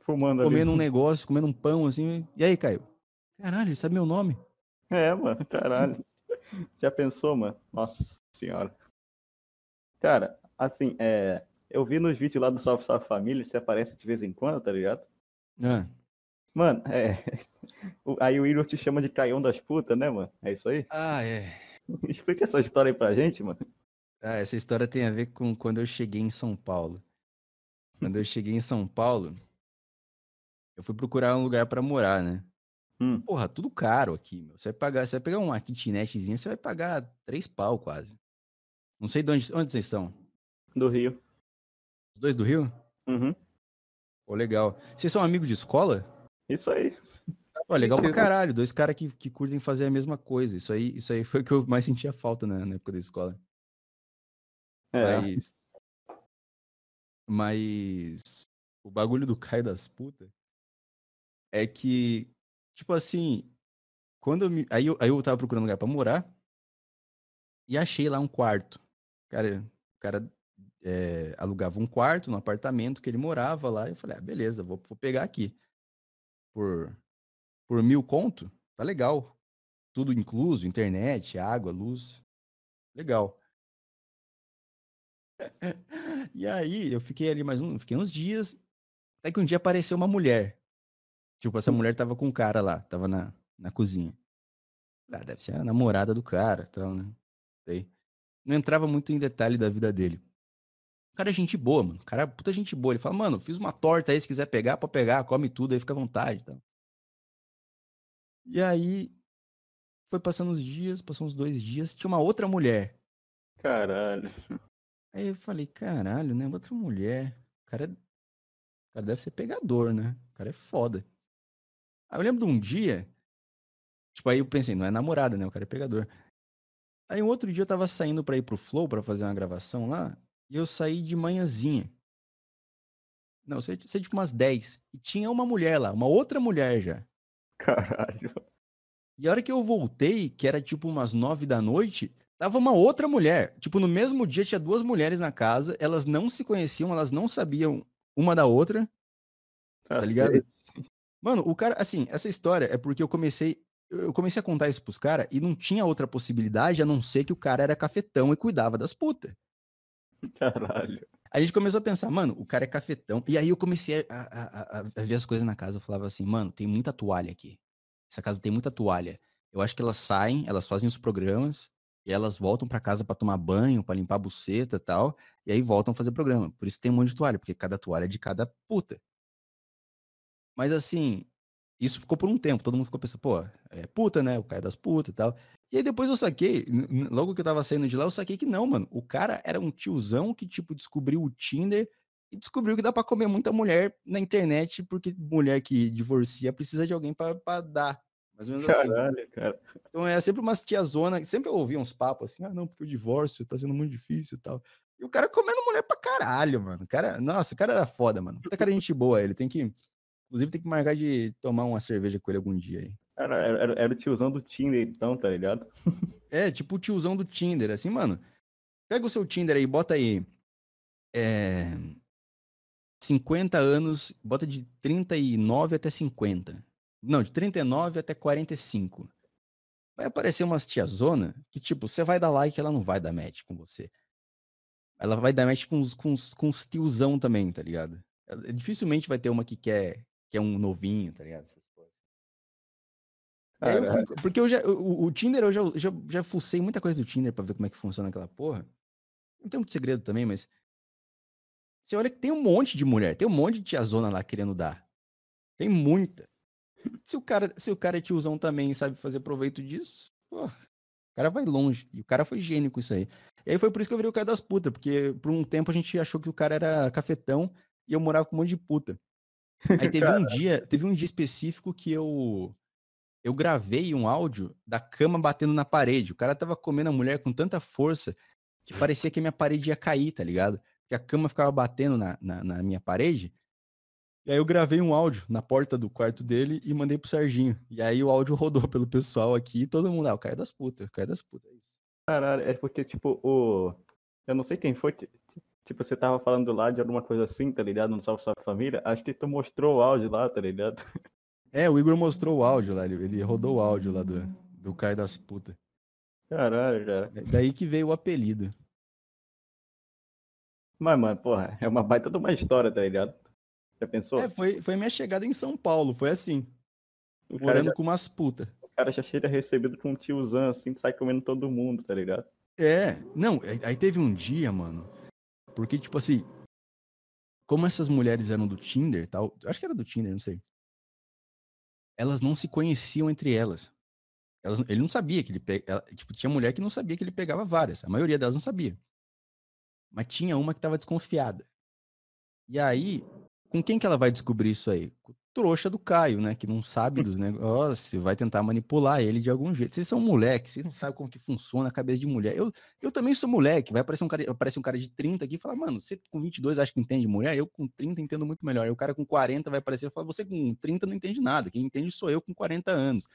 Fumando ali. comendo um negócio, comendo um pão, assim. E aí, Caio? Caralho, ele sabe meu nome. É, mano, caralho. Já pensou, mano? Nossa senhora. Cara, assim, é. Eu vi nos vídeos lá do Salve Salve Família, você aparece de vez em quando, tá ligado? Ah, Mano, é. Aí o Igor te chama de Caião das putas, né, mano? É isso aí? ah, é. Explica essa história aí pra gente, mano. Ah, essa história tem a ver com quando eu cheguei em São Paulo. Quando eu cheguei em São Paulo, eu fui procurar um lugar pra morar, né? Hum. Porra, tudo caro aqui, meu. Você vai pagar, você vai pegar uma kitnetzinha, você vai pagar três pau quase. Não sei de onde, onde vocês são. Do Rio. Os dois do Rio? Uhum. Pô, legal. Vocês são amigos de escola? Isso aí. Pô, legal pra caralho, dois caras que, que curtem fazer a mesma coisa. Isso aí, isso aí foi o que eu mais sentia falta na, na época da escola. É, Mas. Mas. O bagulho do Caio das putas é que, tipo assim, quando eu me. Aí eu, aí eu tava procurando lugar pra morar e achei lá um quarto. Cara, o cara é, alugava um quarto no apartamento que ele morava lá. E eu falei, ah, beleza, vou, vou pegar aqui. Por, por mil conto, tá legal. Tudo incluso, internet, água, luz. Legal. E aí, eu fiquei ali mais um, fiquei uns dias, até que um dia apareceu uma mulher. Tipo, essa mulher tava com um cara lá, tava na, na cozinha. Ah, deve ser a namorada do cara, tal, né? Sei. Não entrava muito em detalhe da vida dele. O cara é gente boa, mano. O cara é puta gente boa. Ele fala, mano, fiz uma torta aí, se quiser pegar, pode pegar, come tudo aí, fica à vontade, tal. E aí, foi passando os dias, passou uns dois dias, tinha uma outra mulher. caralho. Aí eu falei, caralho, né? Outra mulher. O cara, é- o cara deve ser pegador, né? O cara é foda. Aí eu lembro de um dia. Tipo, aí eu pensei, não é namorada, né? O cara é pegador. Aí um outro dia eu tava saindo pra ir pro Flow pra fazer uma gravação lá. E eu saí de manhãzinha. Não, eu saí, saí tipo umas 10. E tinha uma mulher lá, uma outra mulher já. Caralho. E a hora que eu voltei, que era tipo umas nove da noite, tava uma outra mulher. Tipo, no mesmo dia tinha duas mulheres na casa, elas não se conheciam, elas não sabiam uma da outra, tá ligado? Mano, o cara, assim, essa história é porque eu comecei, eu comecei a contar isso pros caras e não tinha outra possibilidade a não ser que o cara era cafetão e cuidava das putas. Caralho. A gente começou a pensar, mano, o cara é cafetão. E aí eu comecei a, a- a- a- ver as coisas na casa. Eu falava assim, mano, tem muita toalha aqui. Essa casa tem muita toalha. Eu acho que elas saem, elas fazem os programas, e elas voltam pra casa pra tomar banho, pra limpar a buceta e tal. E aí voltam a fazer programa. Por isso tem um monte de toalha, porque cada toalha é de cada puta. Mas assim, isso ficou por um tempo. Todo mundo ficou pensando, pô, é puta, né? O Caio das putas e tal. E aí depois eu saquei, logo que eu tava saindo de lá, eu saquei que não, mano. O cara era um tiozão que, tipo, descobriu o Tinder e descobriu que dá pra comer muita mulher na internet, porque mulher que divorcia precisa de alguém pra, pra dar. Mais ou menos assim. Caralho, cara. Então é sempre umas tiazona, sempre eu ouvia uns papos assim, ah, não, porque o divórcio tá sendo muito difícil e tal. E o cara comendo mulher pra caralho, mano. O cara, nossa, o cara era foda, mano. Puta cara gente boa, ele tem que, inclusive tem que marcar de tomar uma cerveja com ele algum dia aí. Cara, era, era- era o tiozão do Tinder, então, tá ligado? É, tipo o tiozão do Tinder, assim, mano. Pega o seu Tinder aí, bota aí. É. 50 anos, bota de 39 até 50. Não, de 39 até 45. Vai aparecer umas tiazona que, tipo, você vai dar like, ela não vai dar match com você. Ela vai dar match com os, com os, com os tiozão também, tá ligado? Ela- dificilmente vai ter uma que quer, quer um novinho, tá ligado? Essas coisas. Eu fico- porque eu já, o, o Tinder, eu já, já, já fucei muita coisa do Tinder pra ver como é que funciona aquela porra. Não tem muito segredo também, mas. Você olha que tem um monte de mulher, tem um monte de tiazona lá querendo dar. Tem muita. Se o cara, se o cara é tiozão também sabe fazer proveito disso, pô, o cara vai longe. E o cara foi gênio com isso aí. E aí foi por isso que eu virei o cara das putas, porque por um tempo a gente achou que o cara era cafetão e eu morava com um monte de puta. Aí teve um dia, teve um dia específico que eu eu gravei um áudio da cama batendo na parede. O cara tava comendo a mulher com tanta força que parecia que a minha parede ia cair, tá ligado? Porque a cama ficava batendo na, na, na minha parede. E aí eu gravei um áudio na porta do quarto dele e mandei pro Serginho. E aí o áudio rodou pelo pessoal aqui e todo mundo, ah, o Caio das putas, o Caio das putas, é isso. Caralho, é porque, tipo, o. Eu não sei quem foi que. Tipo, você tava falando lá de alguma coisa assim, tá ligado? No Salve Sua Família. Acho que tu mostrou o áudio lá, tá ligado? É, o Igor mostrou o áudio lá, ele, ele rodou o áudio lá do, do Caio das putas. Caralho, cara. É Daí que veio o apelido. Mas, mano, porra, é uma baita de uma história, tá ligado? Já pensou? É, foi, foi minha chegada em São Paulo, foi assim, o, morando já, com umas putas. o cara já chega recebido com um tiozão, assim, que sai comendo todo mundo, tá ligado? É, não, aí- aí teve um dia, mano, porque, tipo assim, como essas mulheres eram do Tinder tal, acho que era do Tinder, não sei. Elas não se conheciam entre elas. Elas- ele não sabia que ele pegava, tipo, tinha mulher que não sabia que ele pegava várias, a maioria delas não sabia. Mas tinha uma que tava desconfiada. E aí, com quem que ela vai descobrir isso aí? Com trouxa do Caio, né? Que não sabe dos negócios, vai tentar manipular ele de algum jeito. Vocês são moleques, vocês não sabem como que funciona a cabeça de mulher. Eu, eu também sou moleque, vai aparecer um cara, aparece um cara de 30 aqui e fala, mano, você com 22 acha que entende mulher? Eu com 30 entendo muito melhor. E o cara com 40 vai aparecer e falar, você com 30 não entende nada, quem entende sou eu com 40 anos.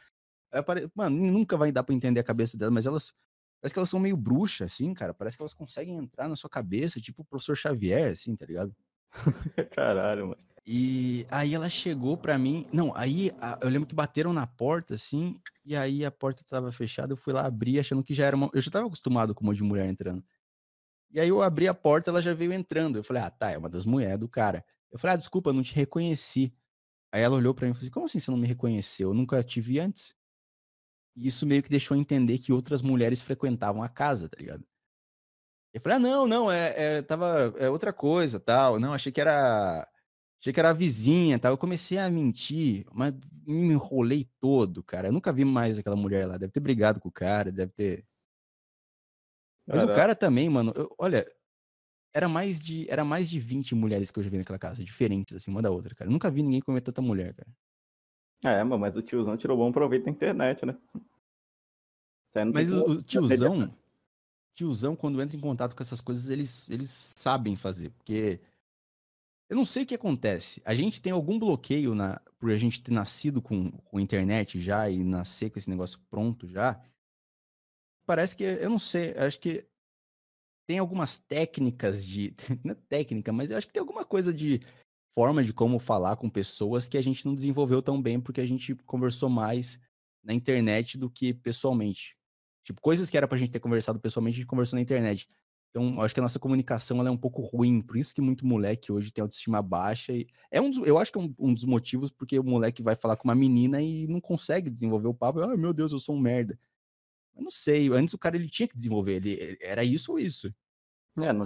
Apare... Mano, nunca vai dar pra entender a cabeça dela, mas elas. Parece que elas são meio bruxas, assim, cara. Parece que elas conseguem entrar na sua cabeça, tipo o professor Xavier, assim, tá ligado? Caralho, mano. E aí ela chegou pra mim. Não, aí a- eu lembro que bateram na porta, assim, e aí a porta tava fechada. Eu fui lá abrir, achando que já era uma. Eu já tava acostumado com um monte de mulher entrando. E aí eu abri a porta, ela já veio entrando. Eu falei, ah, tá, é uma das mulheres do cara. Eu falei, ah, desculpa, não te reconheci. Aí ela olhou pra mim e falou assim: como assim você não me reconheceu? Eu nunca te vi antes. E isso meio que deixou entender que outras mulheres frequentavam a casa, tá ligado? Eu falei, ah, não, não, é, é, tava, é outra coisa, tal. Não, achei que era, achei que era a vizinha, tal. Eu comecei a mentir, mas me enrolei todo, cara. Eu nunca vi mais aquela mulher lá. Deve ter brigado com o cara, deve ter. Mas o Caraca. cara também, mano, eu- olha, era mais de, era mais de 20 mulheres que eu já vi naquela casa, diferentes, assim, uma da outra, cara. Eu nunca vi ninguém comer tanta mulher, cara. É, mas o tiozão tirou bom proveito da internet, né? Mas o, o tiozão, tiozão, quando entra em contato com essas coisas, eles, eles sabem fazer, porque eu não sei o que acontece. A gente tem algum bloqueio na, por a gente ter nascido com, com internet já e nascer com esse negócio pronto já. Parece que, eu não sei, acho que tem algumas técnicas de. Não é técnica, mas eu acho que tem alguma coisa de forma de como falar com pessoas que a gente não desenvolveu tão bem porque a gente conversou mais na internet do que pessoalmente. Tipo, coisas que era pra gente ter conversado pessoalmente, a gente conversou na internet. Então, acho que a nossa comunicação é um pouco ruim, por isso que muito moleque hoje tem autoestima baixa. E é um dos- eu acho que é um, um dos motivos porque o moleque vai falar com uma menina e não consegue desenvolver o papo. Ah, meu Deus, eu sou um merda. Eu não sei, antes o cara ele tinha que desenvolver, ele era isso ou isso. É,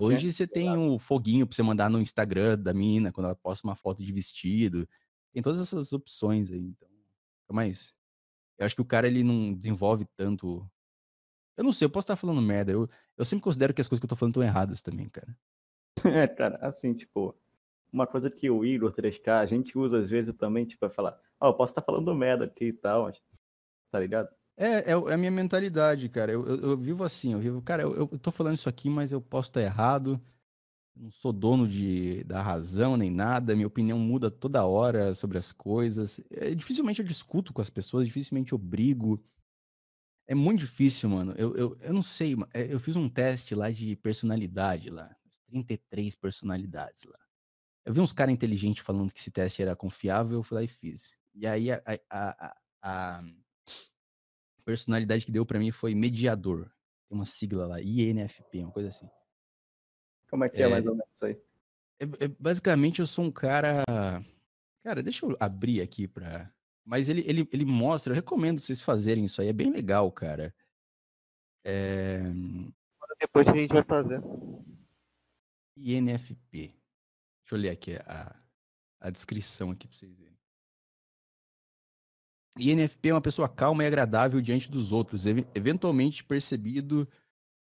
Hoje você tem o foguinho pra você mandar no Instagram da mina quando ela posta uma foto de vestido. Tem todas essas opções aí, então. Mas eu acho que o cara ele não desenvolve tanto. Eu não sei, eu posso estar falando merda. Eu, eu sempre considero que as coisas que eu tô falando estão erradas também, cara. É, cara, assim, tipo, uma coisa que o Igor 3K, a gente usa às vezes também, tipo, é falar, ó, eu posso estar falando merda aqui e tal, tá ligado? É, é, é a minha mentalidade, cara. Eu, eu, eu vivo assim, eu vivo, cara, eu, eu tô falando isso aqui, mas eu posso estar errado. Eu não sou dono de, da razão nem nada. Minha opinião muda toda hora sobre as coisas. É, dificilmente eu discuto com as pessoas, dificilmente eu brigo. É muito difícil, mano. Eu, eu, eu não sei, é, eu fiz um teste lá de personalidade lá. 33 personalidades lá. Eu vi uns caras inteligentes falando que esse teste era confiável, eu fui lá e fiz. E aí a, a, a- a- personalidade que deu pra mim foi mediador. Tem uma sigla lá, INFP, uma coisa assim. Como é que é, É. mais ou menos isso aí? É- é- basicamente, eu sou um cara. Cara, deixa eu abrir aqui pra. Mas ele, ele, ele mostra, eu recomendo vocês fazerem isso aí, é bem legal, cara. É... Depois a gente vai fazer. INFP. Deixa eu ler aqui a, a descrição aqui pra vocês verem. INFP é uma pessoa calma e agradável diante dos outros, ev- eventualmente percebido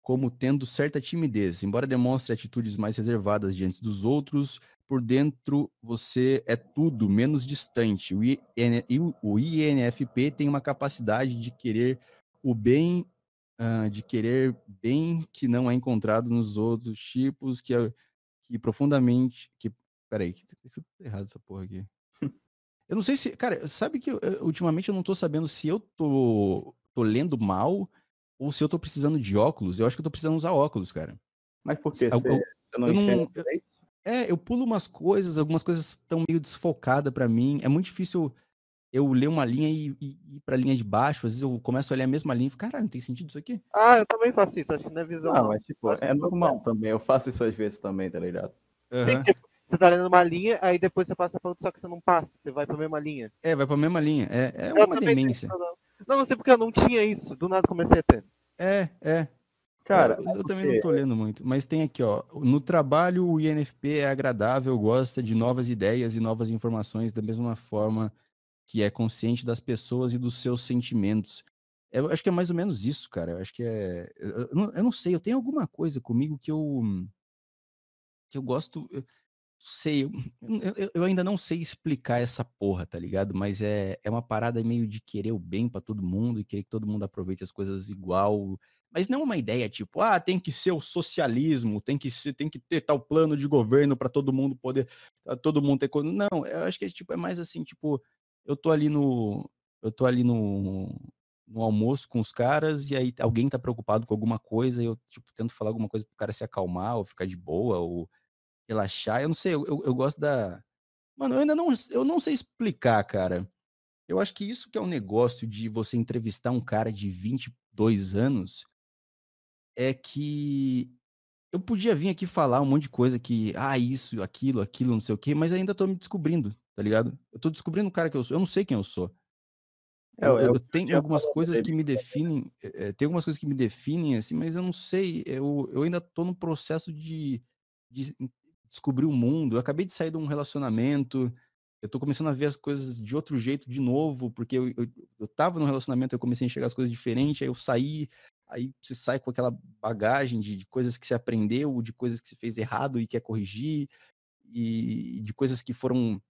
como tendo certa timidez. Embora demonstre atitudes mais reservadas diante dos outros, por dentro você é tudo menos distante. O, IN o- INFP tem uma capacidade de querer o bem, ah, de querer bem que não é encontrado nos outros tipos, que, é- que profundamente. Que, peraí, que isso tá errado essa porra aqui. Eu não sei se. Cara, sabe que eu- ultimamente eu não tô sabendo se eu tô, tô lendo mal ou se eu tô precisando de óculos. Eu acho que eu tô precisando usar óculos, cara. Mas por quê? Eu- Você, eu- você não eu não- eu-? É, eu pulo umas coisas, algumas coisas estão meio desfocadas pra mim. É muito difícil eu ler uma linha e, e ir pra linha de baixo. Às vezes eu começo a ler a mesma linha e fico, caralho, não tem sentido isso aqui? Ah, eu também faço isso, acho que não é visão. Não, não. mas tipo, é normal também. Eu faço isso às vezes também, tá ligado? Aham. Você tá lendo uma linha, aí depois você passa pra outra, só que você não passa, você vai pra mesma linha. É, vai pra mesma linha. É, é Eu uma demência. problema. Não, não sei porque eu não tinha isso, do nada comecei a ter. É, é. Cara, eu, eu também não tô lendo muito, mas tem aqui, ó. No trabalho, o INFP é agradável, gosta de novas ideias e novas informações da mesma forma que é consciente das pessoas e dos seus sentimentos. Eu acho que é mais ou menos isso, cara. Eu acho que é. Eu, não, eu não sei, eu tenho alguma coisa comigo que eu. que eu gosto. eu- sei, eu, eu- ainda não sei explicar essa porra, tá ligado? Mas é, é uma parada meio de querer o bem pra todo mundo e querer que todo mundo aproveite as coisas igual. Mas não uma ideia tipo, ah, tem que ser o socialismo, tem que ser, tem que ter tal plano de governo pra todo mundo poder, todo mundo ter. Não, eu acho que é, tipo, é mais assim, tipo, eu tô ali no, eu tô ali no, no almoço com os caras e aí alguém tá preocupado com alguma coisa e eu, tipo, tento falar alguma coisa pro cara se acalmar ou ficar de boa ou relaxar. Eu não sei, eu, eu, eu gosto da. Mano, eu ainda não, eu não sei explicar, cara. Eu acho que isso que é um negócio de você entrevistar um cara de 22 anos é que eu podia vir aqui falar um monte de coisa que, ah, isso, aquilo, aquilo, não sei o quê, mas ainda tô me descobrindo, tá ligado? Eu tô descobrindo o cara que eu sou. Eu não sei quem eu sou. É, Eu, eu eu tenho algumas coisas que me definem, é, tem algumas coisas que me definem, assim, mas eu não sei, eu, eu ainda tô no processo de, de descobrir o mundo. Eu acabei de sair de um relacionamento, eu tô começando a ver as coisas de outro jeito de novo, porque eu, eu, eu tava num relacionamento, eu comecei a enxergar as coisas diferentes, aí eu saí, aí você sai com aquela bagagem de, de coisas que você aprendeu, de coisas que você fez errado e quer corrigir, e de coisas que foram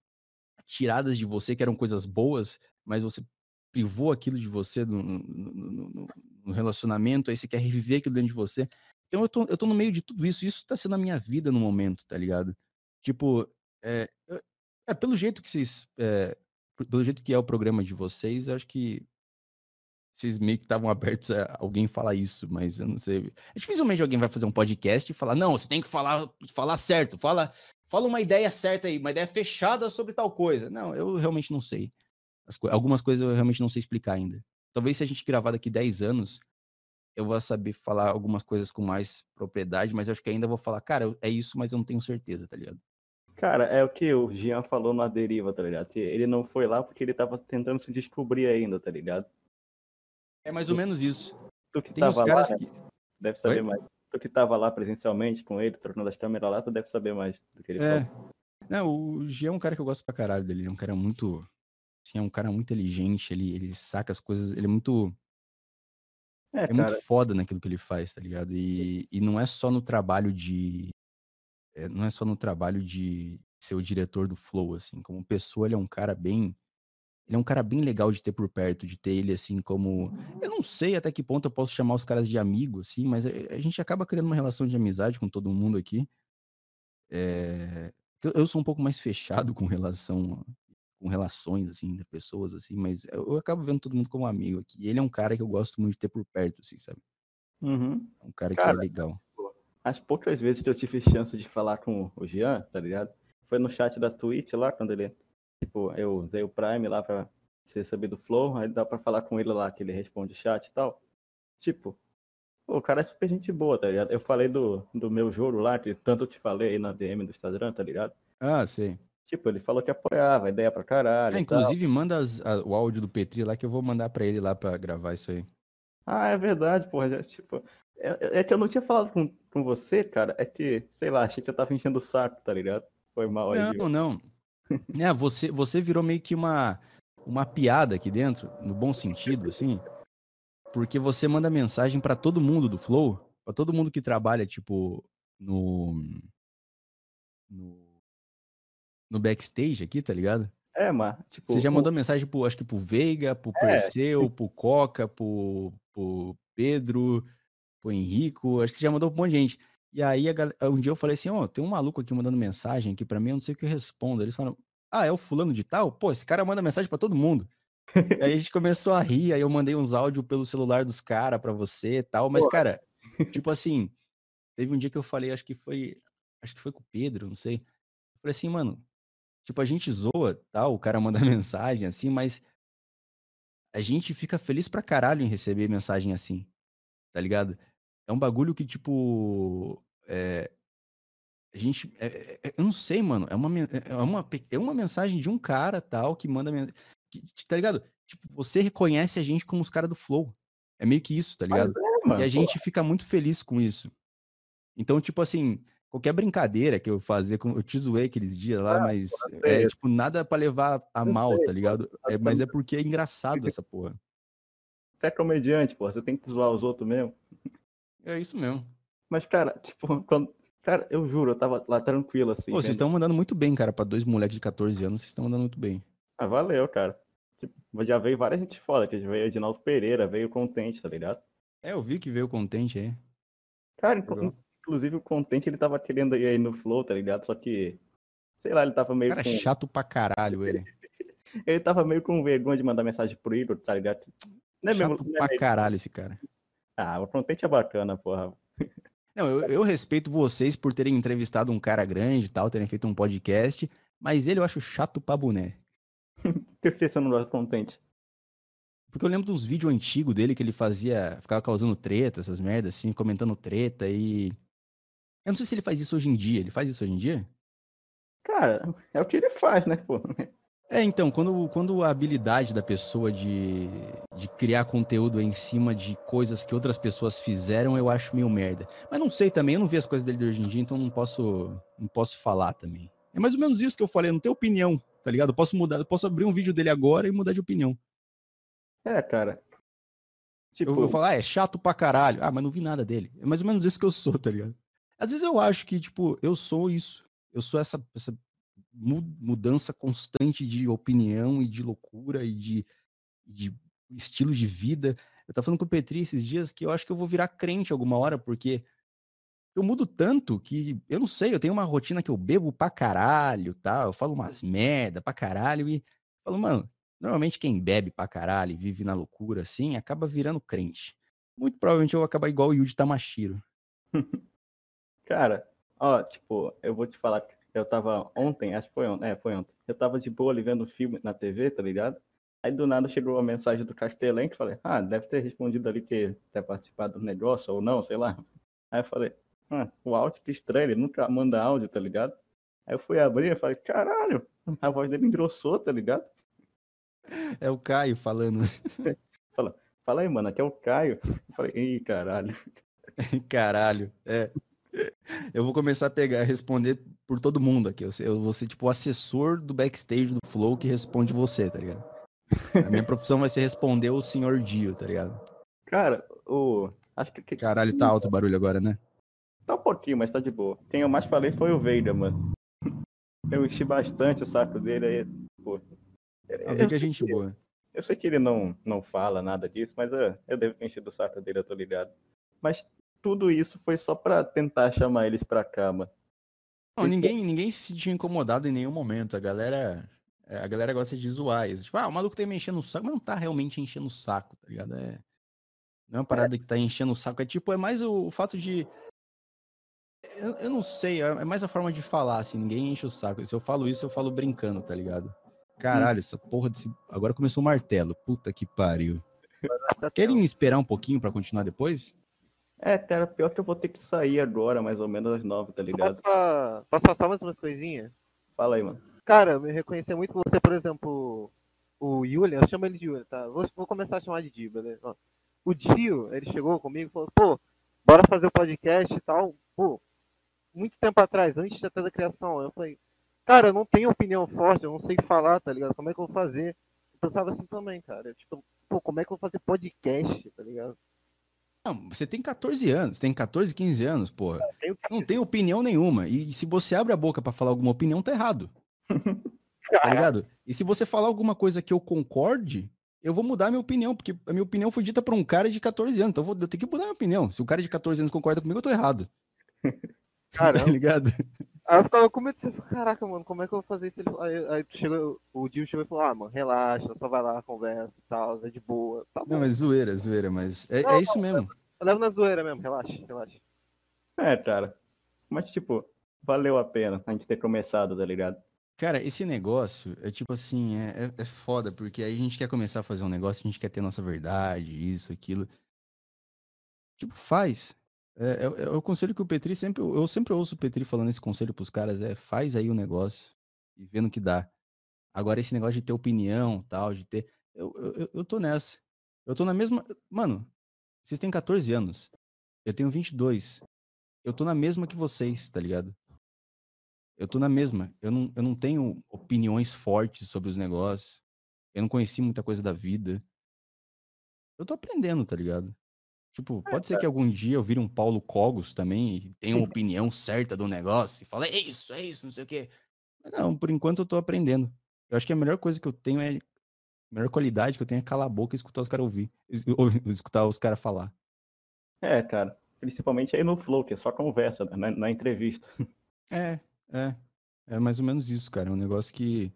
tiradas de você, que eram coisas boas, mas você privou aquilo de você no, no- no- no- relacionamento, aí você quer reviver aquilo dentro de você. Então eu tô, eu tô no meio de tudo isso, isso tá sendo a minha vida no momento, tá ligado? Tipo, é, é pelo jeito que vocês, é, pelo jeito que é o programa de vocês, acho que vocês meio que estavam abertos a alguém falar isso, mas eu não sei. É dificilmente alguém vai fazer um podcast e falar, não, você tem que falar, falar certo, fala, fala uma ideia certa aí, uma ideia fechada sobre tal coisa. Não, eu realmente não sei. Co- algumas coisas eu realmente não sei explicar ainda. Talvez se a gente gravar daqui 10 anos, eu vou saber falar algumas coisas com mais propriedade, mas acho que ainda vou falar, cara, é isso, mas eu não tenho certeza, tá ligado? Cara, é o que o Jean falou na deriva, tá ligado? Ele não foi lá porque ele tava tentando se descobrir ainda, tá ligado? É mais ou menos isso. Tu que Tem tava caras lá, né, que. deve saber Oi? mais. Tu que tava lá presencialmente com ele, trocando as câmeras lá, tu deve saber mais do que ele É. falou. Não, o Jean é um cara que eu gosto pra caralho dele. Ele é um cara muito. Assim, é um cara muito inteligente, ele, ele saca as coisas. Ele é muito. É, é muito foda naquilo que ele faz, tá ligado? E, e não é só no trabalho de. é, não é só no trabalho de ser o diretor do Flow, assim. Como pessoa, ele é um cara bem. Ele é um cara bem legal de ter por perto, de ter ele assim como. Eu não sei até que ponto eu posso chamar os caras de amigo, assim, mas a, a gente acaba criando uma relação de amizade com todo mundo aqui. É, eu, sou um pouco mais fechado com relação com relações assim de pessoas assim, mas eu, acabo vendo todo mundo como amigo aqui. Ele é um cara que eu gosto muito de ter por perto, assim, sabe? uhum. É um cara, que é Cara, legal. as poucas vezes que eu tive chance de falar com o Jean, tá ligado? Foi no chat da Twitch lá, quando ele. Tipo, eu usei o Prime lá pra se receber do Flow, aí dá pra falar com ele lá, que ele responde chat e tal. Tipo, pô, o cara é super gente boa, tá ligado? Eu falei do, do meu jogo lá, que tanto eu te falei aí na DM do Instagram, tá ligado? Ah, sei. Tipo, ele falou que apoiava, ideia pra caralho. Ah, e tal. inclusive, manda as- a- o áudio do Petri lá que eu vou mandar pra ele lá pra gravar isso aí. Ah, é verdade, porra. já, tipo, é, é que eu não tinha falado com, com você, cara. É que, sei lá, achei que eu tava enchendo o saco, tá ligado? Foi mal aí. Não, não. É, você, você virou meio que uma, uma piada aqui dentro, no bom sentido, assim. Porque você manda mensagem pra todo mundo do Flow, pra todo mundo que trabalha, tipo, no. No, no backstage aqui, tá ligado? É, mas, tipo. Você já o- mandou mensagem pro, acho que pro Veiga, pro Perseu, pro Coca, pro, pro Pedro, pro Henrico, acho que você já mandou pra um monte de gente. E aí, um dia eu falei assim, ó, tem um maluco aqui mandando mensagem aqui pra mim, eu não sei o que eu respondo. Eles falaram, ah, é o fulano de tal? Pô, esse cara manda mensagem pra todo mundo. aí a gente começou a rir, aí eu mandei uns áudios pelo celular dos caras pra você e tal. Mas, Pô. cara, tipo assim, teve um dia que eu falei, acho que foi, acho que foi com o Pedro, não sei. Eu falei assim, mano, Tipo, a gente zoa, tal, o cara manda mensagem assim, mas a gente fica feliz pra caralho em receber mensagem assim, tá ligado? É um bagulho que, tipo, é, a gente, é- é- eu não sei, mano, é uma, men- é uma, é uma mensagem de um cara, tal, que manda, que, tá ligado? Tipo, você reconhece a gente como os caras do Flow. É meio que isso, tá ligado? é, mano, E a pô. gente fica muito feliz com isso. Então, tipo assim, qualquer brincadeira que eu com- eu te zoei aqueles dias lá, Ah, mas é tipo nada pra levar a Eu mal, sei, tá ligado? É, mas é porque é engraçado essa porra. Você é comediante, pô. Você tem que zoar os outros mesmo. É isso mesmo. Mas, cara, tipo, quando, Cara, eu juro, eu tava lá tranquilo, assim. Pô, vocês estão mandando muito bem, cara. Pra dois moleques de 14 anos, vocês estão mandando muito bem. Ah, valeu, cara. Tipo, já veio várias gente foda, que veio Edinaldo Pereira, veio Contente, tá ligado? É, eu vi que veio contente aí. Cara, inclu- Legal. inclusive o Contente ele tava querendo ir aí no Flow, tá ligado? Só que, sei lá, ele tava meio Cara, com... chato pra caralho ele. Ele tava meio com vergonha de mandar mensagem pro Igor, tá ligado? Não é mesmo- Chato é pra meio- caralho esse cara. Ah, o Contente é bacana, porra. Não, eu, eu respeito vocês por terem entrevistado um cara grande e tal, terem feito um podcast, mas ele eu acho chato pra boné. Por que você não gosta do Contente? Porque eu lembro de uns vídeos antigos dele que ele fazia, ficava causando treta, essas merdas assim, comentando treta e. Eu não sei se ele faz isso hoje em dia. Ele faz isso hoje em dia? Cara, é o que ele faz, né, pô? É, então, quando, quando a habilidade da pessoa de, de criar conteúdo é em cima de coisas que outras pessoas fizeram, eu acho meio merda. Mas não sei também, eu não vi as coisas dele de hoje em dia, então não posso, não posso falar também. É mais ou menos isso que eu falei, eu não tenho opinião, tá ligado? Eu posso mudar, eu posso abrir um vídeo dele agora e mudar de opinião. É, cara. Tipo, Eu vou falar, ah, é chato pra caralho. Ah, mas não vi nada dele. É mais ou menos isso que eu sou, tá ligado? Às vezes eu acho que, tipo, eu sou isso. Eu sou essa, essa mudança constante de opinião e de loucura e de, de estilo de vida. Eu tava falando com o Petri esses dias que eu acho que eu vou virar crente alguma hora, porque eu mudo tanto que, eu não sei, eu tenho uma rotina que eu bebo pra caralho, tá? Eu falo umas merda pra caralho e falo, mano, normalmente quem bebe pra caralho e vive na loucura assim, acaba virando crente. Muito provavelmente eu vou acabar igual o Yuji Tamashiro. Cara, ó, tipo, eu vou te falar que eu tava ontem, acho que foi ontem, é, foi ontem. Eu tava de boa ali vendo filme na TV, tá ligado? Aí do nada chegou a mensagem do Castelenque, falei, ah, deve ter respondido ali que quer participar do negócio ou não, sei lá. Aí eu falei, ah, o áudio que estranho, ele nunca manda áudio, tá ligado? Aí eu fui abrir e falei, caralho, a voz dele engrossou, tá ligado? É o Caio falando. Fala aí, mano, aqui é o Caio. Eu falei, ih, caralho. Caralho, é. Eu vou começar a pegar, responder por todo mundo aqui. Eu, eu vou ser tipo o assessor do backstage do Flow que responde você, tá ligado? A minha profissão vai ser responder o senhor Dio, tá ligado? Cara, o. Acho que. que- Caralho, tá alto o barulho agora, né? Tá um pouquinho, mas tá de boa. Quem eu mais falei foi o Vader, mano. Eu enchi bastante o saco dele aí, pô. Eu vi que é gente boa. Eu sei que ele não, não fala nada disso, mas eu, eu devo ter enchido o saco dele, eu tô ligado. Mas tudo isso foi só pra tentar chamar eles pra cá, mano. Não, ninguém, ninguém se sentiu incomodado em nenhum momento. A galera, é, a galera gosta de zoar isso. Tipo, ah, o maluco tá me enchendo o saco, mas não tá realmente enchendo o saco, tá ligado? É, não é uma parada que tá enchendo o saco. É tipo, é mais o, o fato de. Eu, eu não sei, é é mais a forma de falar, assim, ninguém enche o saco. Se eu falo isso, eu falo brincando, tá ligado? Caralho, essa porra desse. Agora começou o martelo. Puta que pariu. Querem esperar um pouquinho pra continuar depois? É, cara, pior que eu vou ter que sair agora, mais ou menos às nove, tá Posso, ligado? fa- posso passar mais umas coisinhas? Fala aí, mano. Cara, eu me reconhecer muito você, por exemplo, o Julian, eu chamo ele de Julian, tá? Vou, vou começar a chamar de Dio, beleza? Ó, O Dio, ele chegou comigo e falou, pô, bora fazer o podcast e tal. Pô, muito tempo atrás, antes até da criação, eu falei, cara, eu não tenho opinião forte, eu não sei falar, tá ligado? Como é que eu vou fazer? Eu pensava assim também, cara. Tipo, pô, como é que eu vou fazer podcast, tá ligado? Não, você tem 14 anos, tem 14, 15 anos, porra. Tenho que Não tem opinião nenhuma. E se você abre a boca pra falar alguma opinião, tá errado. Tá ligado? E se você falar alguma coisa que eu concorde, eu vou mudar a minha opinião, porque a minha opinião foi dita por um cara de 14 anos. Então eu, vou, eu tenho que mudar a minha opinião. Se o cara de 14 anos concorda comigo, eu tô errado. Tá Caramba. ligado? Aí eu ficava com medo de você, caraca, mano, como é que eu vou fazer isso? Aí, aí chegou, o Dio chegou e falou, ah, mano, relaxa, só vai lá, conversa e tal, é de boa. Tá bom. Não, mas zoeira, zoeira, mas é, Não, é isso mesmo. Eu levo na zoeira mesmo, relaxa, relaxa. É, cara. Mas, tipo, valeu a pena a gente ter começado, tá ligado? Cara, esse negócio é tipo assim, é, é, é foda, porque aí a gente quer começar a fazer um negócio, a gente quer ter nossa verdade, isso, aquilo. Tipo, faz. É, é- é o conselho que o Petri sempre. Eu sempre ouço o Petri falando esse conselho pros caras: é faz aí o negócio e vê no que dá. Agora, esse negócio de ter opinião, tal, de ter. Eu, eu, eu- eu tô nessa. Eu tô na mesma. Mano, vocês têm 14 anos. Eu tenho 22. Eu tô na mesma que vocês, tá ligado? Eu tô na mesma. Eu não, eu não tenho opiniões fortes sobre os negócios. Eu não conheci muita coisa da vida. Eu tô aprendendo, tá ligado? Tipo, pode ser que algum dia eu vire um Paulo Cogos também e tenha uma opinião certa do negócio e fale, é isso, é isso, não sei o quê. Mas não, por enquanto eu tô aprendendo. Eu acho que a melhor coisa que eu tenho é. A melhor qualidade que eu tenho é calar a boca e escutar os caras ouvir. ou Escutar os caras falar. É, cara. Principalmente aí no Flow, que é só conversa, né, na, na entrevista. É, é. É mais ou menos isso, cara. É um negócio que.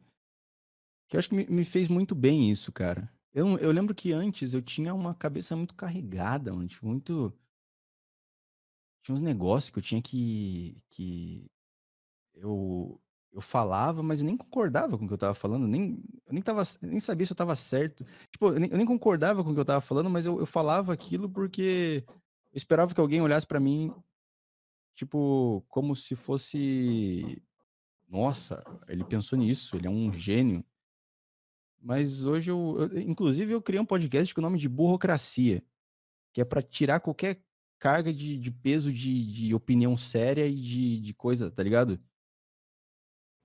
Que eu acho que me, me fez muito bem isso, cara. Eu, eu lembro que antes eu tinha uma cabeça muito carregada, mano. Tipo, muito. Tinha uns negócios que eu tinha que. que eu, eu falava, mas eu nem concordava com o que eu tava falando. Nem, eu nem, tava, nem sabia se eu tava certo. Tipo, eu nem, eu nem concordava com o que eu tava falando, mas eu, eu falava aquilo porque eu esperava que alguém olhasse pra mim, tipo, como se fosse. Nossa, ele pensou nisso, ele é um gênio. Mas hoje eu, eu- inclusive, eu criei um podcast com o nome de Burocracia, que é pra tirar qualquer carga de, de peso de, de opinião séria e de, de coisa, tá ligado?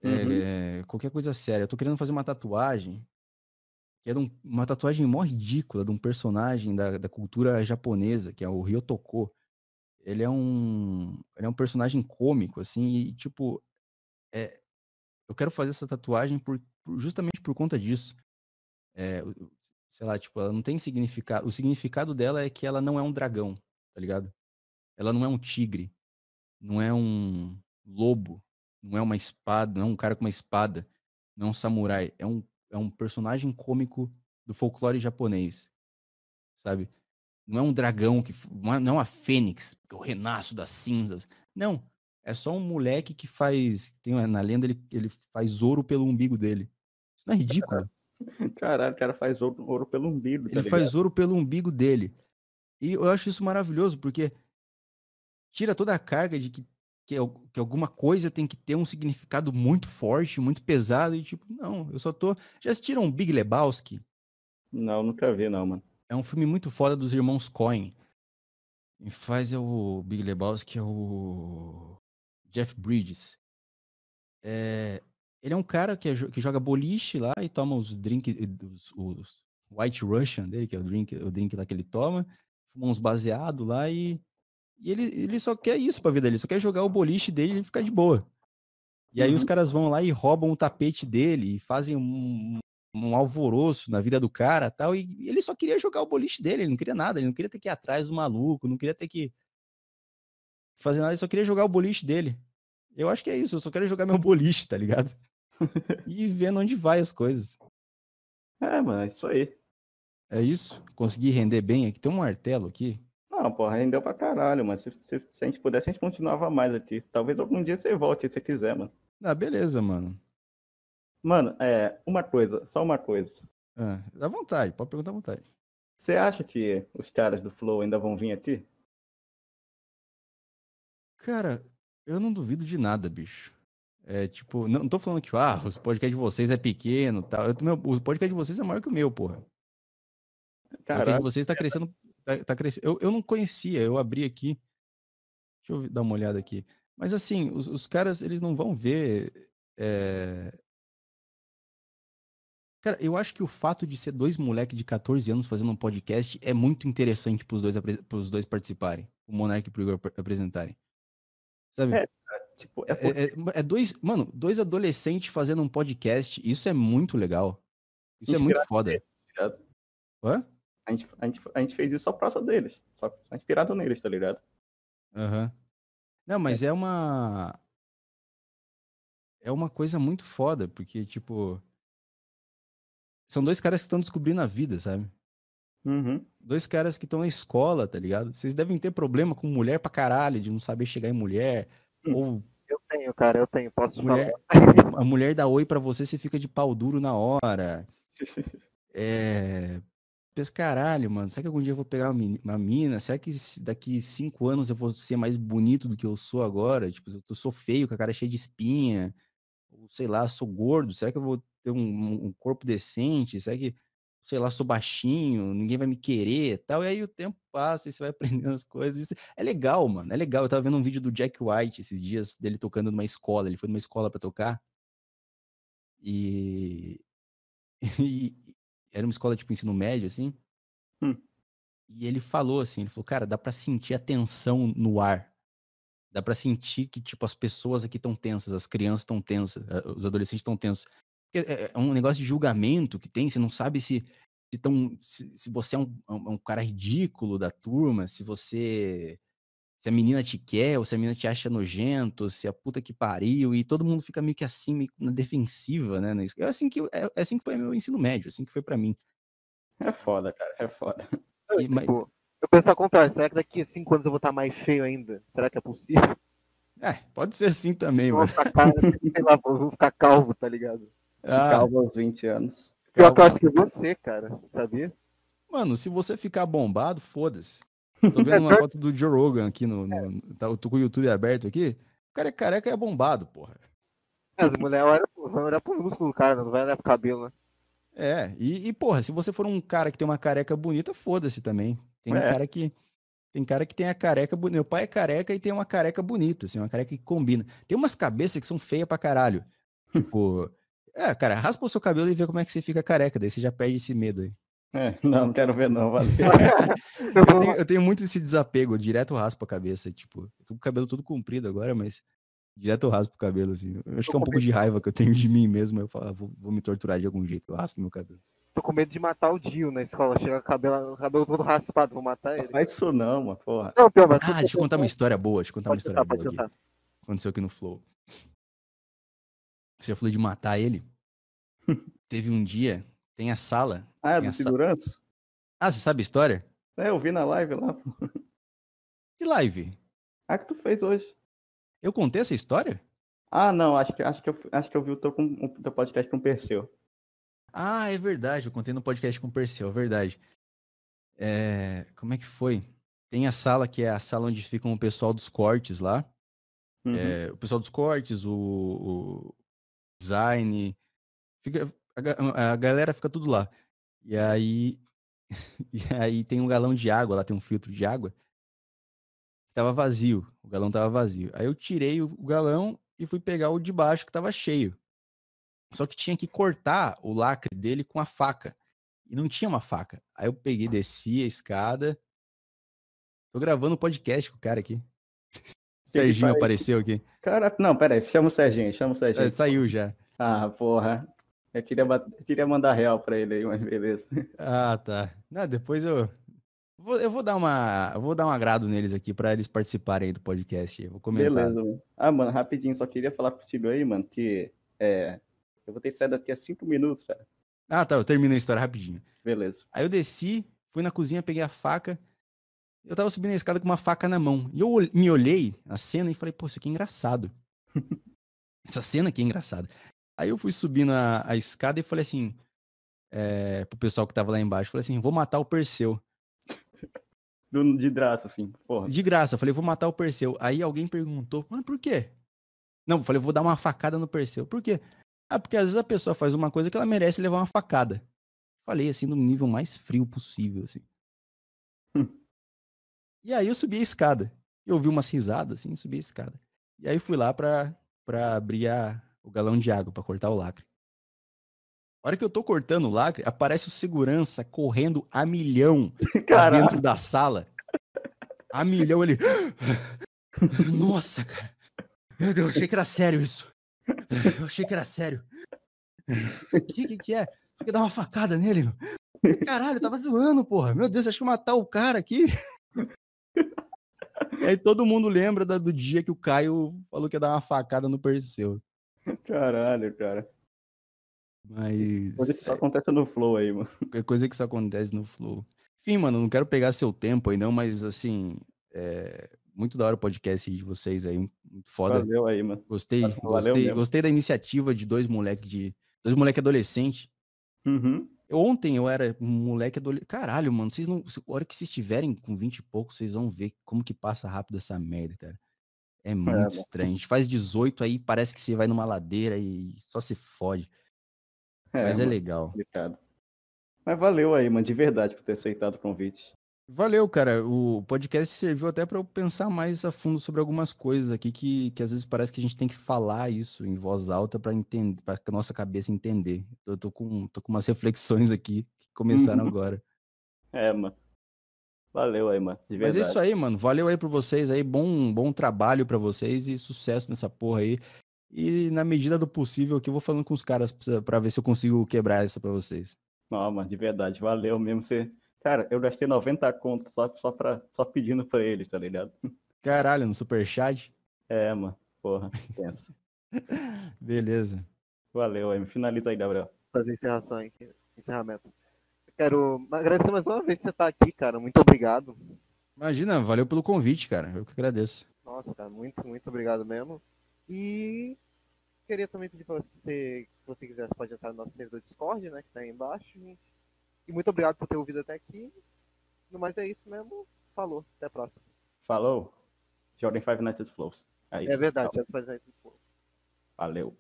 É, Uhum. é, qualquer coisa séria. Eu tô querendo fazer uma tatuagem, que é um- uma tatuagem mó ridícula de um personagem da, da cultura japonesa, que é o Ryotoko. Ele é um, ele é um personagem cômico, assim, e tipo, é, eu quero fazer essa tatuagem por, por- justamente por conta disso. É, o- o- sei lá, tipo, ela não tem significado. O significado dela é que ela não é um dragão, tá ligado? Ela não é um tigre, não é um lobo, não é uma espada, não é um cara com uma espada, não é um samurai, é um, é um personagem cômico do folclore japonês, sabe? Não é um dragão que não é, não é uma fênix, que eu renasço das cinzas. Não, é só um moleque que faz, tem na lenda ele, ele faz ouro pelo umbigo dele. Isso não é ridículo? Caralho, o cara faz ouro, ouro pelo umbigo, tá Ele ligado? faz ouro pelo umbigo dele. E eu acho isso maravilhoso, porque tira toda a carga de que, que, que alguma coisa tem que ter um significado muito forte, muito pesado, e tipo, não, eu só tô. Já assistiram um Big Lebowski? Não, nunca vi, não, mano. É um filme muito foda dos irmãos Coen. Quem faz é o Big Lebowski, é o Jeff Bridges. É, ele é um cara que, é que joga boliche lá e toma os drinks, os, os White Russian dele, que é o drink, o drink lá que ele toma, fuma uns baseados lá e, e ele, ele só quer isso pra vida dele, só quer jogar o boliche dele e ficar de boa. E aí os Uhum. caras vão lá e roubam o tapete dele e fazem um, um alvoroço na vida do cara tal. E ele só queria jogar o boliche dele, ele não queria nada, ele não queria ter que ir atrás do maluco, não queria ter que fazer nada, ele só queria jogar o boliche dele. Eu acho que é isso, eu só quero jogar meu boliche, tá ligado? E vendo onde vai as coisas. É, mano, é isso aí. É isso? Consegui render bem aqui. Tem um martelo aqui. Não, porra, rendeu pra caralho, mano. Se, se, se a gente pudesse, a gente continuava mais aqui. Talvez algum dia você volte, se você quiser, mano. Ah, beleza, mano. Mano, é, uma coisa, só uma coisa. Ah, dá vontade, pode perguntar à vontade. Você acha que os caras do Flow ainda vão vir aqui? Cara, eu não duvido de nada, bicho. É tipo, não, não tô falando que ah, os podcasts de vocês é pequeno tal. Eu, meu, o podcast de vocês é maior que o meu, porra. O podcast de vocês tá crescendo. Tá, tá crescendo. Eu, eu não conhecia, eu abri aqui. Deixa eu dar uma olhada aqui. Mas assim, os, os caras, eles não vão ver. é, Cara, eu acho que o fato de ser dois moleques de 14 anos fazendo um podcast é muito interessante pros dois, pros dois participarem. O Monark e o Igor ap- apresentarem. Sabe? É, tipo, é É, é- é dois, mano, dois adolescentes fazendo um podcast. Isso é muito legal. Isso é muito foda. tá? Hã? A gente, a, gente, a gente fez isso só por causa deles. Só, inspirado neles, tá ligado? Aham. Não, mas é uma. É uma coisa muito foda, porque, tipo. São dois caras que estão descobrindo a vida, sabe? Uhum. Dois caras que estão na escola, tá ligado? Vocês devem ter problema com mulher pra caralho, de não saber chegar em mulher. Hum. Ou Eu tenho, cara, eu tenho, posso mulher, falar. a mulher dá oi pra você, você fica de pau duro na hora. É. Pensa, caralho, mano. Será que algum dia eu vou pegar uma mina? Será que daqui cinco anos eu vou ser mais bonito do que eu sou agora? Tipo, eu sou feio, com a cara cheia de espinha. Ou sei lá, sou gordo. Será que eu vou ter um, um corpo decente? Será que, sei lá, sou baixinho? Ninguém vai me querer e tal. E aí o tempo passa e você vai aprendendo as coisas. Isso é legal, mano. É legal. Eu tava vendo um vídeo do Jack White esses dias dele tocando numa escola. Ele foi numa escola pra tocar. E. e era uma escola tipo ensino médio, assim. Hum. e ele falou assim, ele falou, cara, dá pra sentir a tensão no ar. Dá pra sentir que, tipo, as pessoas aqui estão tensas, as crianças estão tensas, os adolescentes estão tensos. Porque é, é um negócio de julgamento que tem, você não sabe se se, tão, se, se você é um, um, cara ridículo da turma, se você. Se a menina te quer, ou se a menina te acha nojento, se a puta que pariu, e todo mundo fica meio que assim, meio na defensiva, né? É assim que, é, é assim que foi meu ensino médio, assim que foi para mim. É foda, cara, é foda. E, mas... tipo, eu penso ao contrário, será que daqui a cinco anos eu vou estar mais feio ainda? Será que é possível? É, pode ser assim também, eu mano. Vou ficar, sei lá, vou ficar calvo, tá ligado? Ah, calvo aos 20 anos. Pior que eu acho que é você, cara, sabia? Mano, se você ficar bombado, foda-se. Tô vendo uma foto do Joe Rogan aqui no. no tá, eu tô com o YouTube aberto aqui. O cara é careca e é bombado, porra. As mulheres olham olha pro músculo do cara, não vai olhar pro cabelo, né? É, e, e, porra, se você for um cara que tem uma careca bonita, foda-se também. Tem um é. cara que. Tem cara que tem a careca bonita. Meu pai é careca e tem uma careca bonita, assim, uma careca que combina. Tem umas cabeças que são feias pra caralho. tipo, é, cara, raspa o seu cabelo e vê como é que você fica careca, daí você já perde esse medo aí. É, não, não quero ver não, valeu. eu, tenho, eu, tenho, muito esse desapego, direto raspo a cabeça, tipo, eu tô com o cabelo todo comprido agora, mas direto eu raspo o cabelo, assim. Eu acho que é um pouco de raiva que eu tenho de mim mesmo, eu falo, ah, vou, vou, me torturar de algum jeito, eu raspo meu cabelo. Tô com medo de matar o Dio na escola, chega o cabelo, cabelo todo raspado, vou matar ele. Não faz isso não, mano, porra. Não, pior, mas ah, deixa eu contar uma história boa, deixa eu contar uma história boa aqui. Aconteceu aqui no Flow. Você falou de matar ele. Teve um dia, tem a sala. Ah, é do segurança? Ah, você sabe a história? É, eu vi na live lá. Que live? Ah, que tu fez hoje. Eu contei essa história? Ah, não, acho que, acho que, eu, acho que eu vi o teu, com, o teu podcast com o Perseu. Ah, é verdade, eu contei no podcast com o Perseu, é verdade. É, como é que foi? Tem a sala que é a sala onde ficam o pessoal dos cortes lá. Uhum. É, o pessoal dos cortes, o, o design, Fica, a, a galera fica tudo lá. E aí, e aí tem um galão de água, lá tem um filtro de água. Tava vazio, o galão tava vazio. Aí eu tirei o galão e fui pegar o de baixo que tava cheio. Só que tinha que cortar o lacre dele com a faca. E não tinha uma faca. Aí eu peguei, desci a escada. Tô gravando um podcast com o cara aqui. Serginho apareceu aqui. Cara, não, pera aí, chama o Serginho, chama o Serginho. É, saiu já. Ah, porra. Eu queria, eu queria mandar real pra ele aí, mas beleza. Ah, tá. Não, depois eu. Vou, eu vou dar uma. Vou dar um agrado neles aqui para eles participarem do podcast. Eu vou comentar. Beleza, mano. Ah, mano, rapidinho, só queria falar contigo aí, mano, que é, eu vou ter que sair daqui a cinco minutos, cara. Ah, tá. Eu termino a história rapidinho. Beleza. Aí eu desci, fui na cozinha, peguei a faca. Eu tava subindo a escada com uma faca na mão. E eu me olhei na cena e falei, pô, isso aqui é engraçado. Essa cena aqui é engraçada. Aí eu fui subindo a, a escada e falei assim, é, pro pessoal que tava lá embaixo, falei assim, vou matar o Perseu. De graça, assim, porra. De graça, eu falei, vou matar o Perseu. Aí alguém perguntou, mas por quê? Não, eu falei, vou dar uma facada no Perseu. Por quê? Ah, porque às vezes a pessoa faz uma coisa que ela merece levar uma facada. Falei assim, no nível mais frio possível, assim. E aí eu subi a escada. Eu ouvi umas risadas, assim, subi a escada. E aí fui lá pra, pra abrir a, o galão de água para cortar o lacre. A hora que eu tô cortando o lacre, aparece o segurança correndo a milhão dentro da sala. A milhão ele. Nossa, cara. Meu Deus, eu achei que era sério isso. Eu achei que era sério. O que, que, que é? Fica dar uma facada nele, meu. Caralho, eu tava zoando, porra. Meu Deus, acho que matar o cara aqui. E aí todo mundo lembra da, do dia que o Caio falou que ia dar uma facada no Perseu. Caralho, cara. Mas. Coisa que só acontece no Flow aí, mano. É coisa que só acontece no Flow. Enfim, mano, não quero pegar seu tempo aí, não, mas assim. É... Muito da hora o podcast de vocês aí. Muito foda. Valeu aí, mano. Gostei, Valeu gostei, mesmo. gostei da iniciativa de dois moleques de. Dois moleques adolescentes. Uhum. Ontem eu era um moleque adolescente. Caralho, mano, vocês não. A hora que vocês estiverem com 20 e pouco, vocês vão ver como que passa rápido essa merda, cara. É, é muito é, estranho. A gente faz 18 aí, parece que você vai numa ladeira e só se fode. É, Mas é legal. Complicado. Mas valeu aí, mano, de verdade, por ter aceitado o convite. Valeu, cara. O podcast serviu até para eu pensar mais a fundo sobre algumas coisas aqui que, que às vezes parece que a gente tem que falar isso em voz alta para entender, para que a nossa cabeça entender. Eu tô com, tô com umas reflexões aqui que começaram agora. É, mano. Valeu aí, mano. Mas é isso aí, mano. Valeu aí por vocês aí. Bom, bom trabalho pra vocês e sucesso nessa porra aí. E na medida do possível aqui eu vou falando com os caras pra ver se eu consigo quebrar essa pra vocês. Não, mano, de verdade. Valeu mesmo. Você... Cara, eu gastei 90 contos só, só, pra, só pedindo pra eles, tá ligado? Caralho, no superchat. É, mano. Porra, pensa. Beleza. Valeu aí. Finaliza aí, Gabriel. fazer encerração aqui, encerramento. Eu quero agradecer mais uma vez que você tá aqui, cara. Muito obrigado. Imagina, valeu pelo convite, cara. Eu que agradeço. Nossa, cara, muito, muito obrigado mesmo. E queria também pedir pra você, se você quiser, você pode entrar no nosso servidor Discord, né, que tá aí embaixo. E muito obrigado por ter ouvido até aqui. No mais é isso mesmo. Falou, até a próxima. Falou. Jordan Five Nights at Flows. É, É isso. verdade, Tchau. já fazer isso. Valeu.